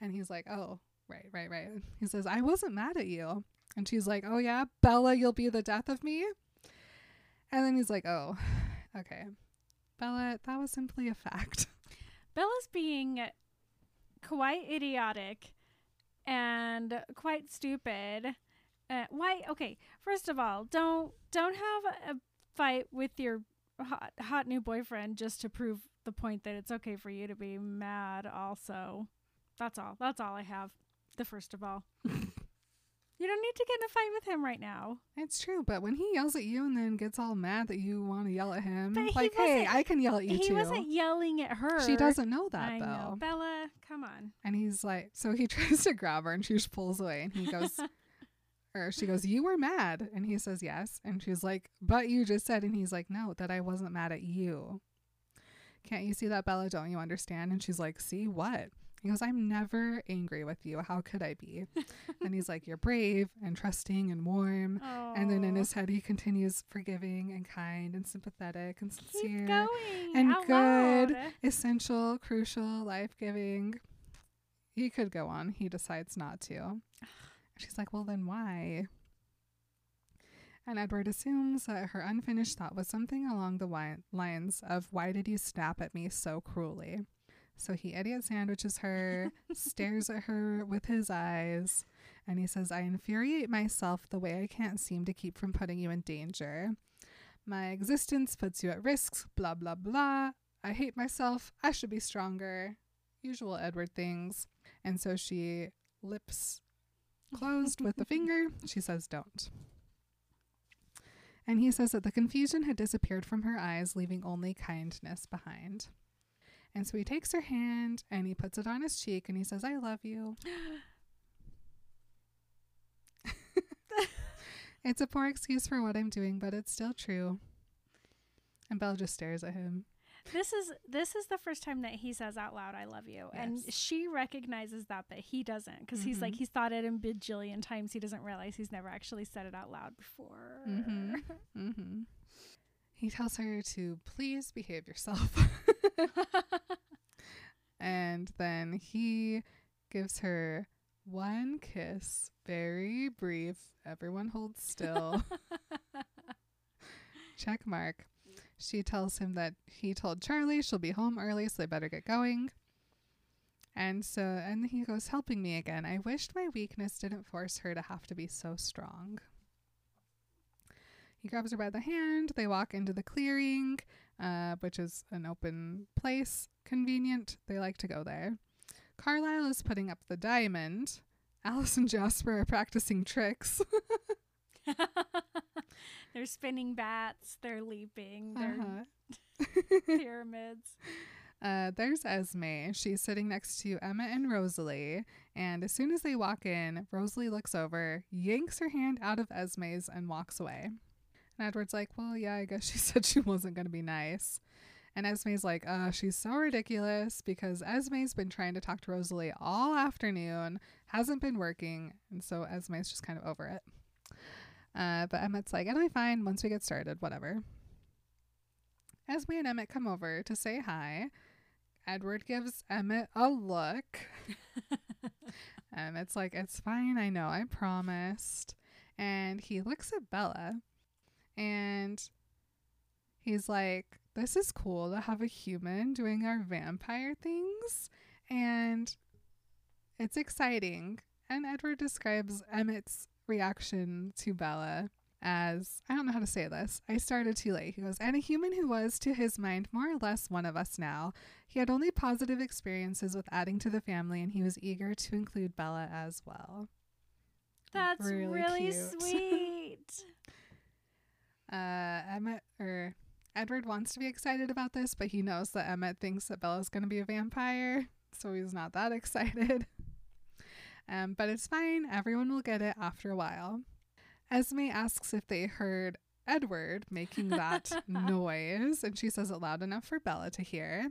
And he's like, Oh, right, right, right. He says, I wasn't mad at you. And she's like, Oh, yeah, Bella, you'll be the death of me. And then he's like, Oh, okay. Bella, that was simply a fact. Bella's being quite idiotic and quite stupid. Uh, why? Okay, first of all, don't don't have a fight with your hot, hot new boyfriend just to prove the point that it's okay for you to be mad. Also, that's all. That's all I have. The first of all. You don't need to get in a fight with him right now. It's true, but when he yells at you and then gets all mad that you want to yell at him, But he like, hey, I can yell at you he too. wasn't yelling at her. She doesn't know that I though. know. Bella, come on. And he's like, so he tries to grab her and she just pulls away and he goes, or she goes, You were mad. And he says, Yes. And she's like, But you just said. And he's like, No, that I wasn't mad at you. Can't you see that, Bella? Don't you understand? And she's like, See what? He goes, I'm never angry with you. How could I be? and he's like, You're brave and trusting and warm. And then in his head, he continues forgiving and kind and sympathetic and Keep sincere, going. and out good. loud. essential, crucial, life giving. He could go on. He decides not to. She's like, Well, then why? And Edward assumes that her unfinished thought was something along the wi- lines of, Why did you snap at me so cruelly? So he idiot sandwiches her, stares at her with his eyes, and he says, I infuriate myself the way I can't seem to keep from putting you in danger. My existence puts you at risks, blah, blah, blah. I hate myself. I should be stronger. Usual Edward things. And so she lips closed with a finger. She says, Don't. And he says that the confusion had disappeared from her eyes, leaving only kindness behind. And so he takes her hand and he puts it on his cheek and he says, I love you. it's a poor excuse for what I'm doing, but it's still true. And Belle just stares at him. This is this is the first time that he says out loud "I love you," and she recognizes that, but he doesn't because he's like Mhm. he's thought it in bajillion times. He doesn't realize he's never actually said it out loud before. Mm-hmm. Mm-hmm. He tells her to please behave yourself. and then he gives her one kiss, very brief. Everyone holds still. Check mark. She tells him that he told Charlie she'll be home early, so they better get going. And so, and he goes, helping me again. I wished my weakness didn't force her to have to be so strong. He grabs her by the hand. They walk into the clearing, uh, which is an open place. Convenient. They like to go there. Carlisle is putting up the diamond. Alice and Jasper are practicing tricks. they're spinning bats. They're leaping. They're Uh-huh. pyramids. Uh, there's Esme. She's sitting next to Emmett and Rosalie. And as soon as they walk in, Rosalie looks over, yanks her hand out of Esme's, and walks away. And Edward's like, Well, yeah, I guess she said she wasn't going to be nice. And Esme's like, uh, she's so ridiculous because Esme's been trying to talk to Rosalie all afternoon, hasn't been working. And so Esme's just kind of over it. Uh, but Emmett's like, it'll be fine once we get started, whatever. Esme and Emmett come over to say hi. Edward gives Emmett a look. Emmett's like, it's fine, I know, I promised. And he looks at Bella and he's like, this is cool to have a human doing our vampire things. And it's exciting. And Edward describes Emmett's reaction to Bella as I don't know how to say this. I started too late. He goes, and a human who was, to his mind, more or less one of us now. He had only positive experiences with adding to the family, and he was eager to include Bella as well. That's Really really, sweet. Uh, Emmett or Edward wants to be excited about this, but he knows that Emmett thinks that Bella's going to be a vampire, so he's not that excited. Um, but it's fine. Everyone will get it after a while. Esme asks if they heard Edward making that noise, and she says it loud enough for Bella to hear.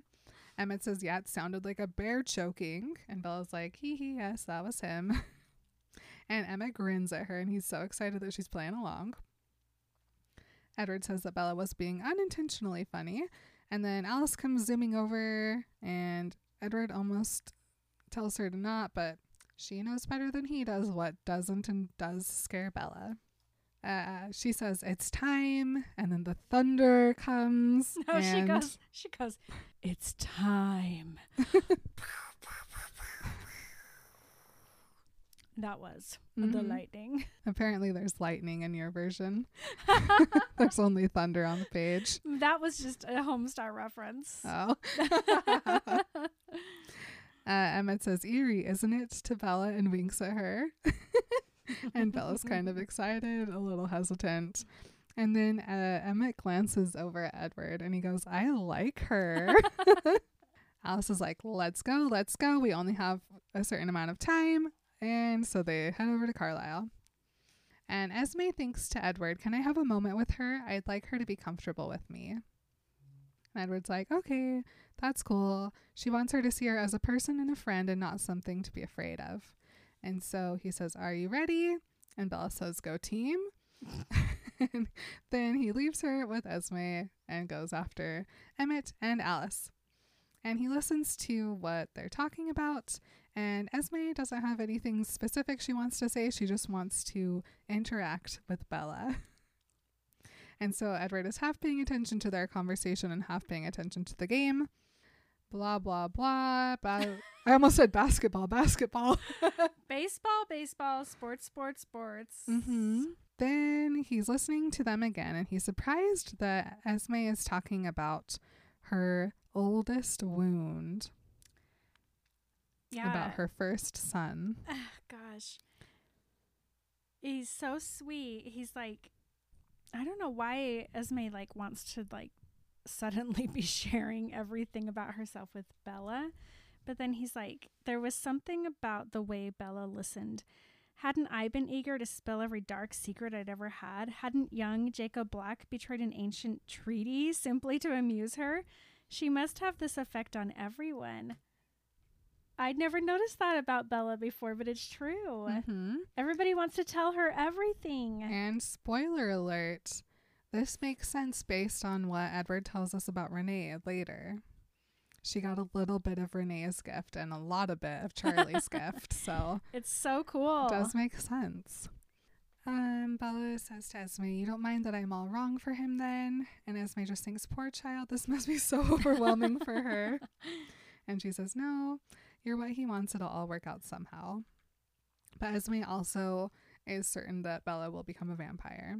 Emmett says, Yeah, it sounded like a bear choking. And Bella's like, Hee hee, yes, that was him. and Emmett grins at her, and he's so excited that she's playing along. Edward says that Bella was being unintentionally funny, And then Alice comes zooming over, and Edward almost tells her to not, but she knows better than he does what doesn't and does scare Bella. Uh, she says it's time, and then the thunder comes. No, she goes. She goes. It's time. that was the Mhm. lightning. Apparently, there's lightning in your version. there's only thunder on the page. that was just a Homestar reference. Oh. uh, Emmett says, eerie, isn't it? to Bella and winks at her. and Bella's kind of excited, a little hesitant. And then uh, Emmett glances over at Edward and he goes, I like her. Alice is like, let's go, let's go. We only have a certain amount of time. And so they head over to Carlisle. And Esme thinks to Edward, Can I have a moment with her? I'd like her to be comfortable with me. And Edward's like, Okay, that's cool. She wants her to see her as a person and a friend and not something to be afraid of. And so he says, Are you ready? And Bella says, Go team. and then he leaves her with Esme and goes after Emmett and Alice. And he listens to what they're talking about. And Esme doesn't have anything specific she wants to say. She just wants to interact with Bella. And so Edward is half paying attention to their conversation and half paying attention to the game. Blah, blah, blah. Ba- I almost said basketball, basketball. Baseball, baseball, sports, sports, sports. Mm-hmm. Then he's listening to them again and he's surprised that Esme is talking about her oldest wound, Yeah. about her first son. Gosh. He's so sweet. He's like I don't know why Esme like wants to like suddenly be sharing everything about herself with Bella. But then he's like, there was something about the way Bella listened. Hadn't I been eager to spill every dark secret I'd ever had? Hadn't young Jacob Black betrayed an ancient treaty simply to amuse her? She must have this effect on everyone. I'd never noticed that about Bella before, but it's true. Mm-hmm. Everybody wants to tell her everything. And spoiler alert, this makes sense based on what Edward tells us about Renee later. She got a little bit of Renee's gift and a lot of bit of Charlie's gift, so It's so cool. it does make sense. Um, Bella says to Esme, You don't mind that I'm all wrong for him then? And Esme just thinks, Poor child, this must be so overwhelming for her. And she says, No, you're what he wants. It'll all work out somehow. But Esme also is certain that Bella will become a vampire.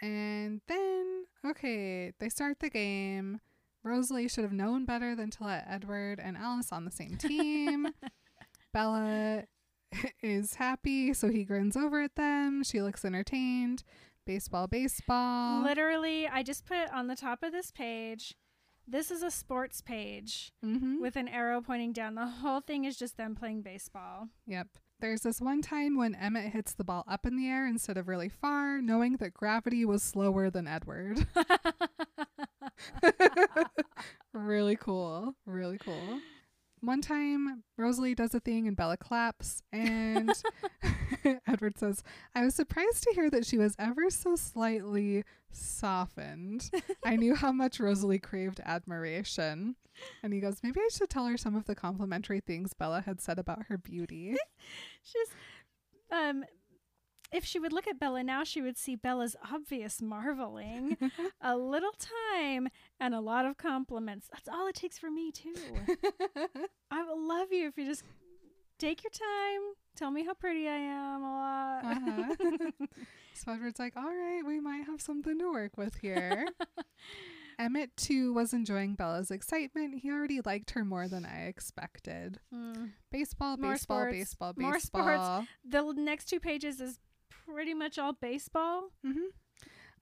And then, okay, they start the game. Rosalie should have known better than to let Edward and Alice on the same team. Bella is happy, so he grins over at them. She looks entertained. Baseball, baseball. Literally, I just put on the top of this page. This is a sports page mm-hmm. with an arrow pointing down. The whole thing is just them playing baseball. Yep. There's this one time when Emmett hits the ball up in the air instead of really far, knowing that gravity was slower than Edward. really cool. Really cool. One time, Rosalie does a thing and Bella claps, and Edward says, I was surprised to hear that she was ever so slightly softened. I knew how much Rosalie craved admiration. And he goes, Maybe I should tell her some of the complimentary things Bella had said about her beauty. She's, um, if she would look at Bella now, she would see Bella's obvious marveling. a little time and a lot of compliments. That's all it takes for me, too. I will love you if you just take your time, tell me how pretty I am a lot. Uh-huh. so Edward's like, All right, we might have something to work with here. Emmett, too, was enjoying Bella's excitement. He already liked her more than I expected. Mm. Baseball, More baseball, sports, baseball, more baseball. sports. The next two pages is pretty much all baseball. hmm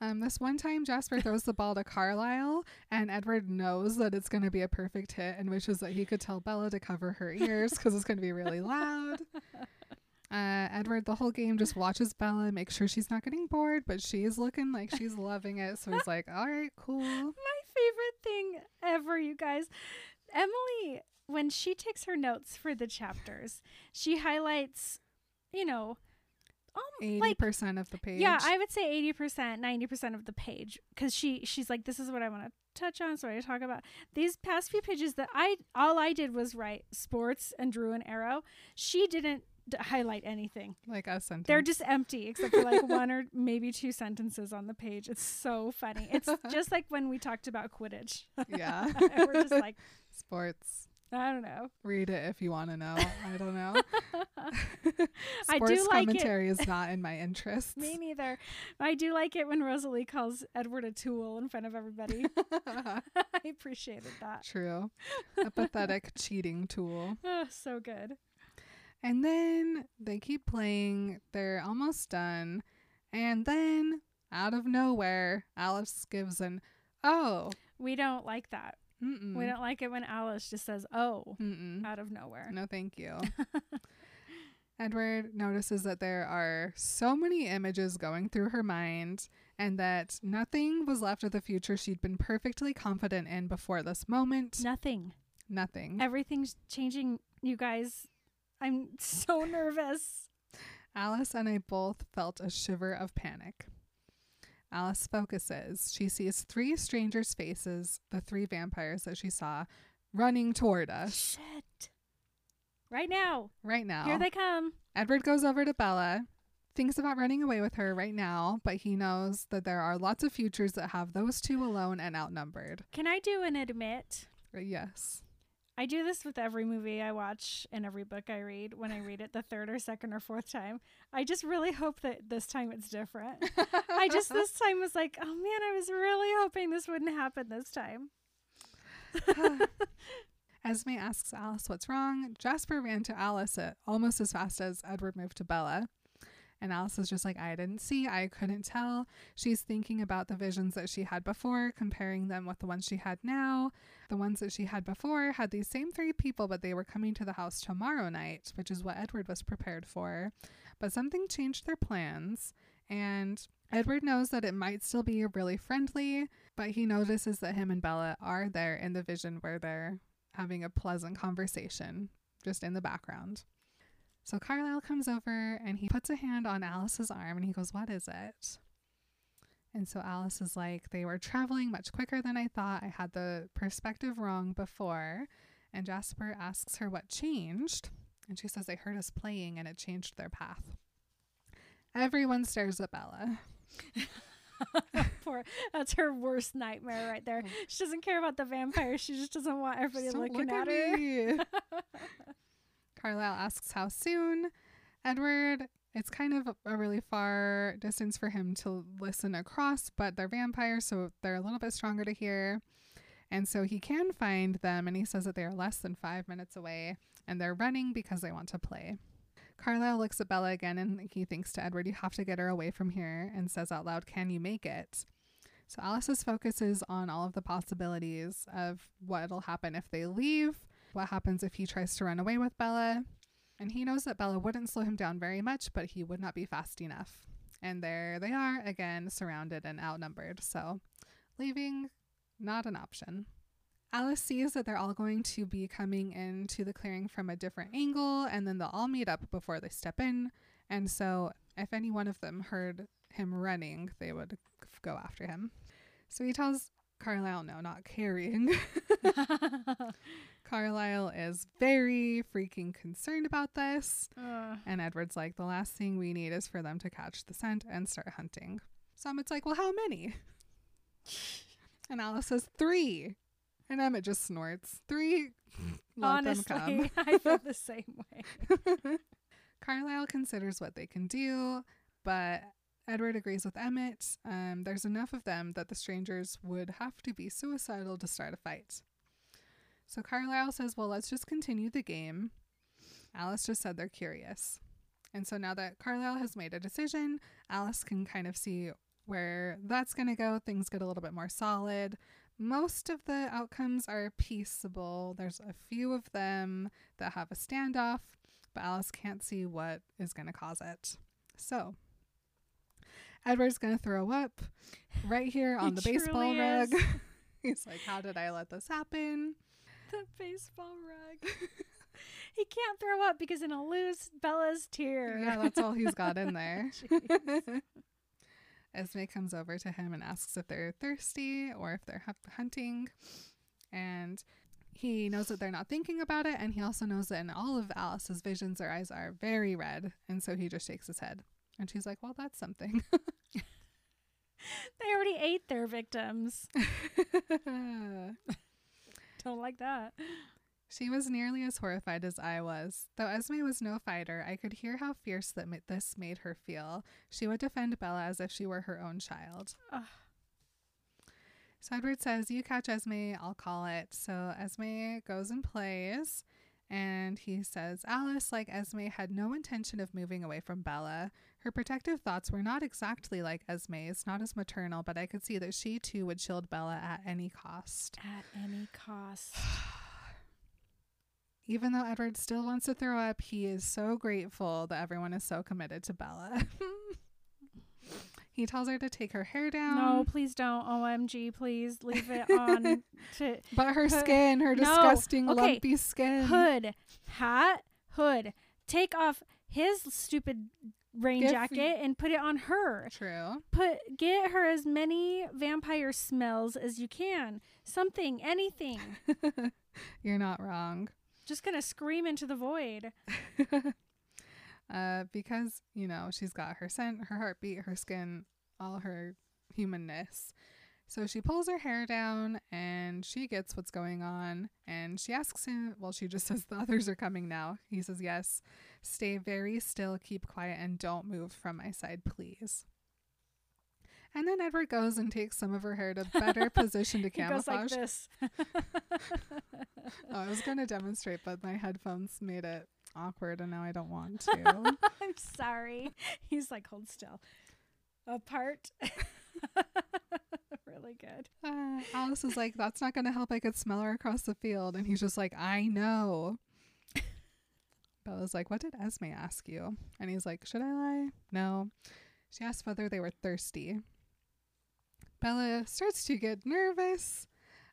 Um, this one time, Jasper throws the ball to Carlisle, and Edward knows that it's going to be a perfect hit, and wishes that he could tell Bella to cover her ears because it's going to be really loud. Uh, Edward, the whole game, just watches Bella, makes sure she's not getting bored, but she is looking like she's loving it. So he's like, "All right, cool." My favorite thing ever, you guys. Emily, when she takes her notes for the chapters, she highlights, you know, Eighty like percent of the page. yeah, I would say eighty percent, ninety percent of the page because she she's like, this is what I want to touch on, so I talk about these past few pages that I all I did was write sports and drew an arrow. She didn't d- highlight anything. like a sentence. They're just empty except for like one or maybe two sentences on the page. It's so funny. It's just like when we talked about Quidditch. yeah. We're just like, Sports. I don't know. Read it if you want to know. I don't know. I Sports do like commentary is not in my interests. Me neither. I do like it when Rosalie calls Edward a tool in front of everybody. I appreciated that. True. A pathetic cheating tool. Oh, so good. And then they keep playing. They're almost done. And then, out of nowhere, Alice gives an oh. We don't like that. Mm-mm. We don't like it when Alice just says, oh, Mm-mm. out of nowhere. No, thank you. Edward notices that there are so many images going through her mind and that nothing was left of the future she'd been perfectly confident in before this moment. Nothing. Nothing. Everything's changing, you guys. I'm so nervous. Alice and I both felt a shiver of panic. Alice focuses. She sees three strangers' faces, the three vampires that she saw, running toward us Shit. Right now. right now. Here they come. Edward goes over to Bella, thinks about running away with her right now, but he knows that there are lots of futures that have those two alone and outnumbered. Can I do an admit? Uh, Yes. I do this with every movie I watch and every book I read when I read it the third or second or fourth time. I just really hope that this time it's different. I just this time was like, oh man, I was really hoping this wouldn't happen this time. Esme asks Alice what's wrong. Jasper ran to Alice at almost as fast as Edward moved to Bella. And Alice is just like, I didn't see, I couldn't tell. She's thinking about the visions that she had before, comparing them with the ones she had now. The ones that she had before had these same three people, but they were coming to the house tomorrow night, which is what Edward was prepared for. But something changed their plans, and Edward knows that it might still be really friendly, but he notices that him and Bella are there in the vision where they're having a pleasant conversation just in the background. So Carlisle comes over and he puts a hand on Alice's arm and he goes, What is it? And so Alice is like, They were traveling much quicker than I thought. I had the perspective wrong before. And Jasper asks her what changed. And she says they heard us playing and it changed their path. Everyone stares at Bella. Poor, that's her worst nightmare right there. Oh. She doesn't care about the vampire. She just doesn't want everybody looking look at her. Carlisle asks how soon. Edward, it's kind of a- a really far distance for him to listen across, but they're vampires, so they're a little bit stronger to hear. And so he can find them, and he says that they are less than five minutes away, and they're running because they want to play. Carlisle looks at Bella again, and he thinks to Edward, You have to get her away from here, and says out loud, Can you make it? So Alice's focus is on all of the possibilities of what'll happen if they leave, what happens if he tries to run away with Bella. And he knows that Bella wouldn't slow him down very much, but he would not be fast enough. And there they are, again, surrounded and outnumbered. So leaving, not an option. Alice sees that they're all going to be coming into the clearing from a different angle, and then they'll all meet up before they step in. And so, if any one of them heard him running, they would go after him. So he tells Carlisle, no, not carrying. Carlisle is very freaking concerned about this. Ugh. And Edward's like, the last thing we need is for them to catch the scent and start hunting. So Emmett's like, well, how many? And Alice says, three. And Emmett just snorts. Three. Let them come. Honestly, I feel the same way. Carlisle considers what they can do, but Edward agrees with Emmett. Um, there's enough of them that the strangers would have to be suicidal to start a fight. So Carlisle says, Well, let's just continue the game. Alice just said they're curious. And so now that Carlisle has made a decision, Alice can kind of see where that's going to go. Things get a little bit more solid. Most of the outcomes are peaceable. There's a few of them that have a standoff, but Alice can't see what is going to cause it. So, Edward's going to throw up right here on He the baseball rug. He's like, How did I let this happen? the baseball rug. he can't throw up because he'll lose Bella's tear. Yeah, that's all he's got in there. Esme comes over to him and asks if they're thirsty or if they're hunting. And he knows that they're not thinking about it. And he also knows that in all of Alice's visions, their eyes are very red. And so he just shakes his head. And she's like, well, that's something. they already ate their victims. Don't like that. she was nearly as horrified as I was. Though Esme was no fighter, I could hear how fierce that ma- this made her feel. She would defend Bella as if she were her own child. Ugh. So Edward says, You catch Esme, I'll call it. So Esme goes and plays. And he says, Alice, like Esme, had no intention of moving away from Bella. Her protective thoughts were not exactly like Esme's, not as maternal, but I could see that she too would shield Bella at any cost. At any cost. Even though Edward still wants to throw up, he is so grateful that everyone is so committed to Bella. he tells her to take her hair down. No, please don't. OMG, please leave it on to But her Hood- skin, her disgusting No, okay. lumpy skin. hood, hat, hood. Take off his stupid rain Give- jacket and put it on her. True. Put get her as many vampire smells as you can. Something, anything. You're not wrong. Just gonna scream into the void. uh, because, you know, she's got her scent, her heartbeat, her skin, all her humanness. So she pulls her hair down and she gets what's going on. And she asks him, well, she just says, The others are coming now. He says, Yes. Stay very still, keep quiet, and don't move from my side, please. And then Edward goes and takes some of her hair to better position to He goes like this. Oh, I was going to demonstrate, but my headphones made it awkward, and now I don't want to. I'm sorry. He's like, hold still. Apart. really good. uh, Alice is like, "That's not going to help. I could smell her across the field," and he's just like, "I know." Bella's like, "What did Esme ask you?" And he's like, "Should I lie? No." She asked whether they were thirsty. Bella starts to get nervous.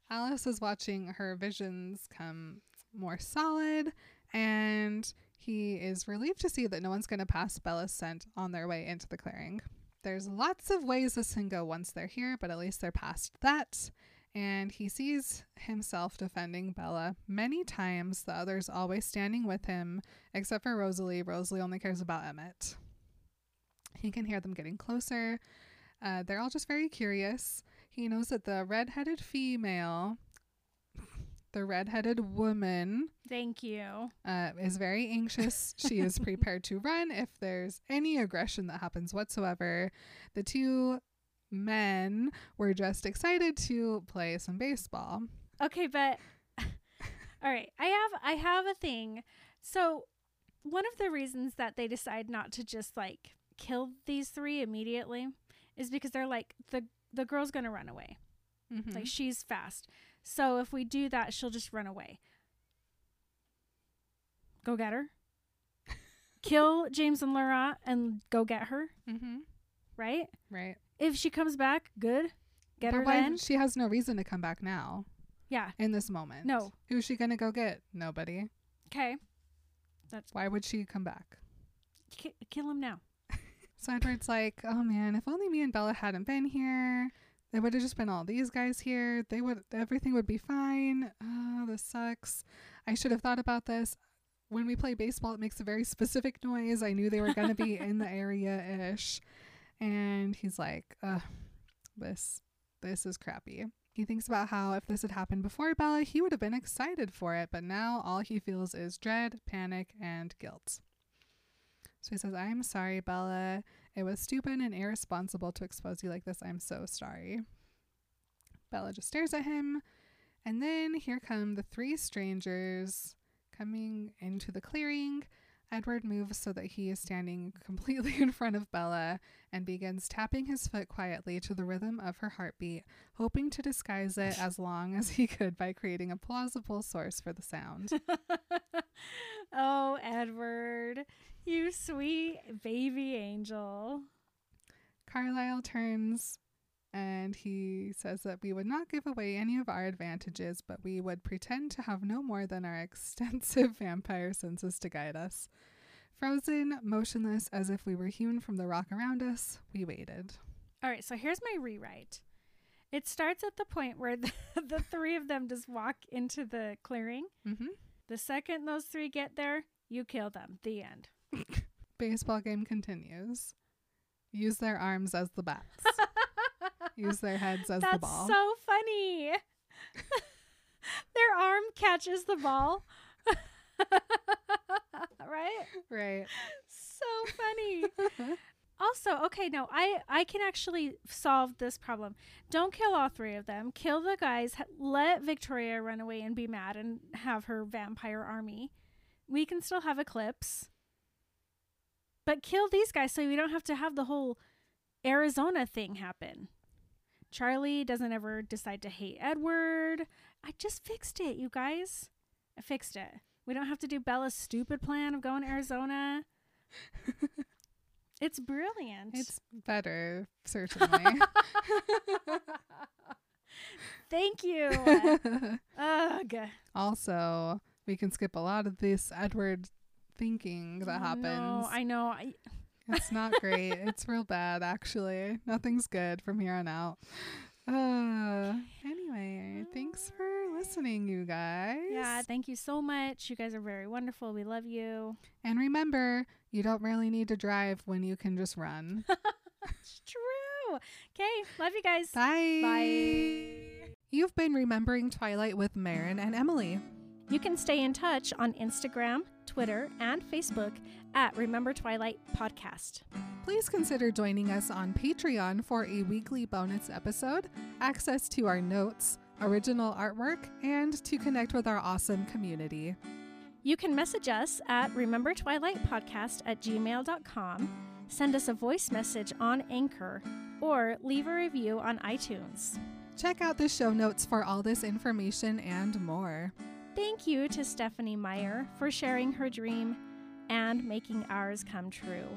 Alice is watching her visions come more solid, and he is relieved to see that no one's going to pass Bella's scent on their way into the clearing. There's lots of ways this can go once they're here, but at least they're past that. And he sees himself defending Bella many times, the others always standing with him, except for Rosalie. Rosalie only cares about Emmett. He can hear them getting closer. Uh, they're all just very curious. He knows that the redheaded female, the redheaded woman, Thank you. uh, is very anxious. she is prepared to run if there's any aggression that happens whatsoever. The two men were just excited to play some baseball. Okay, but all right, I have I have a thing. So one of the reasons that they decide not to just like kill these three immediately is because they're like the the girl's gonna run away. Mhm. Like she's fast. So if we do that, she'll just run away. Go get her. Kill James and Laurent and go get her, Mhm. right? Right. If she comes back, good. Get But her why- then. She has no reason to come back now Yeah. in this moment. No. Who's she going to go get? Nobody. Okay. That's why would she come back? Ki- kill him now. So Edward's like, oh man, if only me and Bella hadn't been here, it would have just been all these guys here. They would, everything would be fine. Oh, this sucks. I should have thought about this. When we play baseball, it makes a very specific noise. I knew they were going to be in the area ish. And he's like, this, this is crappy. He thinks about how if this had happened before Bella, he would have been excited for it, but now all he feels is dread, panic, and guilt. So he says, I'm sorry, Bella. It was stupid and irresponsible to expose you like this. I'm so sorry. Bella just stares at him. And then here come the three strangers coming into the clearing. Edward moves so that he is standing completely in front of Bella and begins tapping his foot quietly to the rhythm of her heartbeat, hoping to disguise it as long as he could by creating a plausible source for the sound. oh, Edward, you sweet baby angel. Carlisle turns And he says that we would not give away any of our advantages, but we would pretend to have no more than our extensive vampire senses to guide us. Frozen, motionless, as if we were hewn from the rock around us, we waited. All right, so here's my rewrite. It starts at the point where the, the three of them just walk into the clearing. Mm-hmm. The second those three get there, you kill them. The end. Baseball game continues. Use their arms as the bats. Use their heads as That's the ball. That's so funny. Their arm catches the ball. right? right. So funny. also, okay, no, I I can actually solve this problem. Don't kill all three of them. Kill the guys. ha- Let Victoria run away and be mad and have her vampire army. We can still have Eclipse. But kill these guys so we don't have to have the whole Arizona thing happen. Charlie doesn't ever decide to hate Edward. I just fixed it, you guys. I fixed it. We don't have to do Bella's stupid plan of going to Arizona. It's brilliant. It's better, certainly. Thank you. Ugh. also, we can skip a lot of this Edward thinking that happens. No, I know. I, It's not great. it's real bad, actually. Nothing's good from here on out. Uh, anyway, thanks for listening, you guys. yeah, thank you so much. You guys are very wonderful. We love you. And remember, you don't really need to drive when you can just run. It's true. Okay, love you guys. Bye. Bye. You've been remembering Twilight with Marin and Emily. You can stay in touch on Instagram, Twitter, and Facebook at Remember Twilight Podcast. Please consider joining us on Patreon for a weekly bonus episode, access to our notes, original artwork, and to connect with our awesome community. You can message us at Remember Twilight Podcast at gmail.com, send us a voice message on Anchor, or leave a review on iTunes. Check out the show notes for all this information and more. Thank you to Stephenie Meyer for sharing her dream and making ours come true.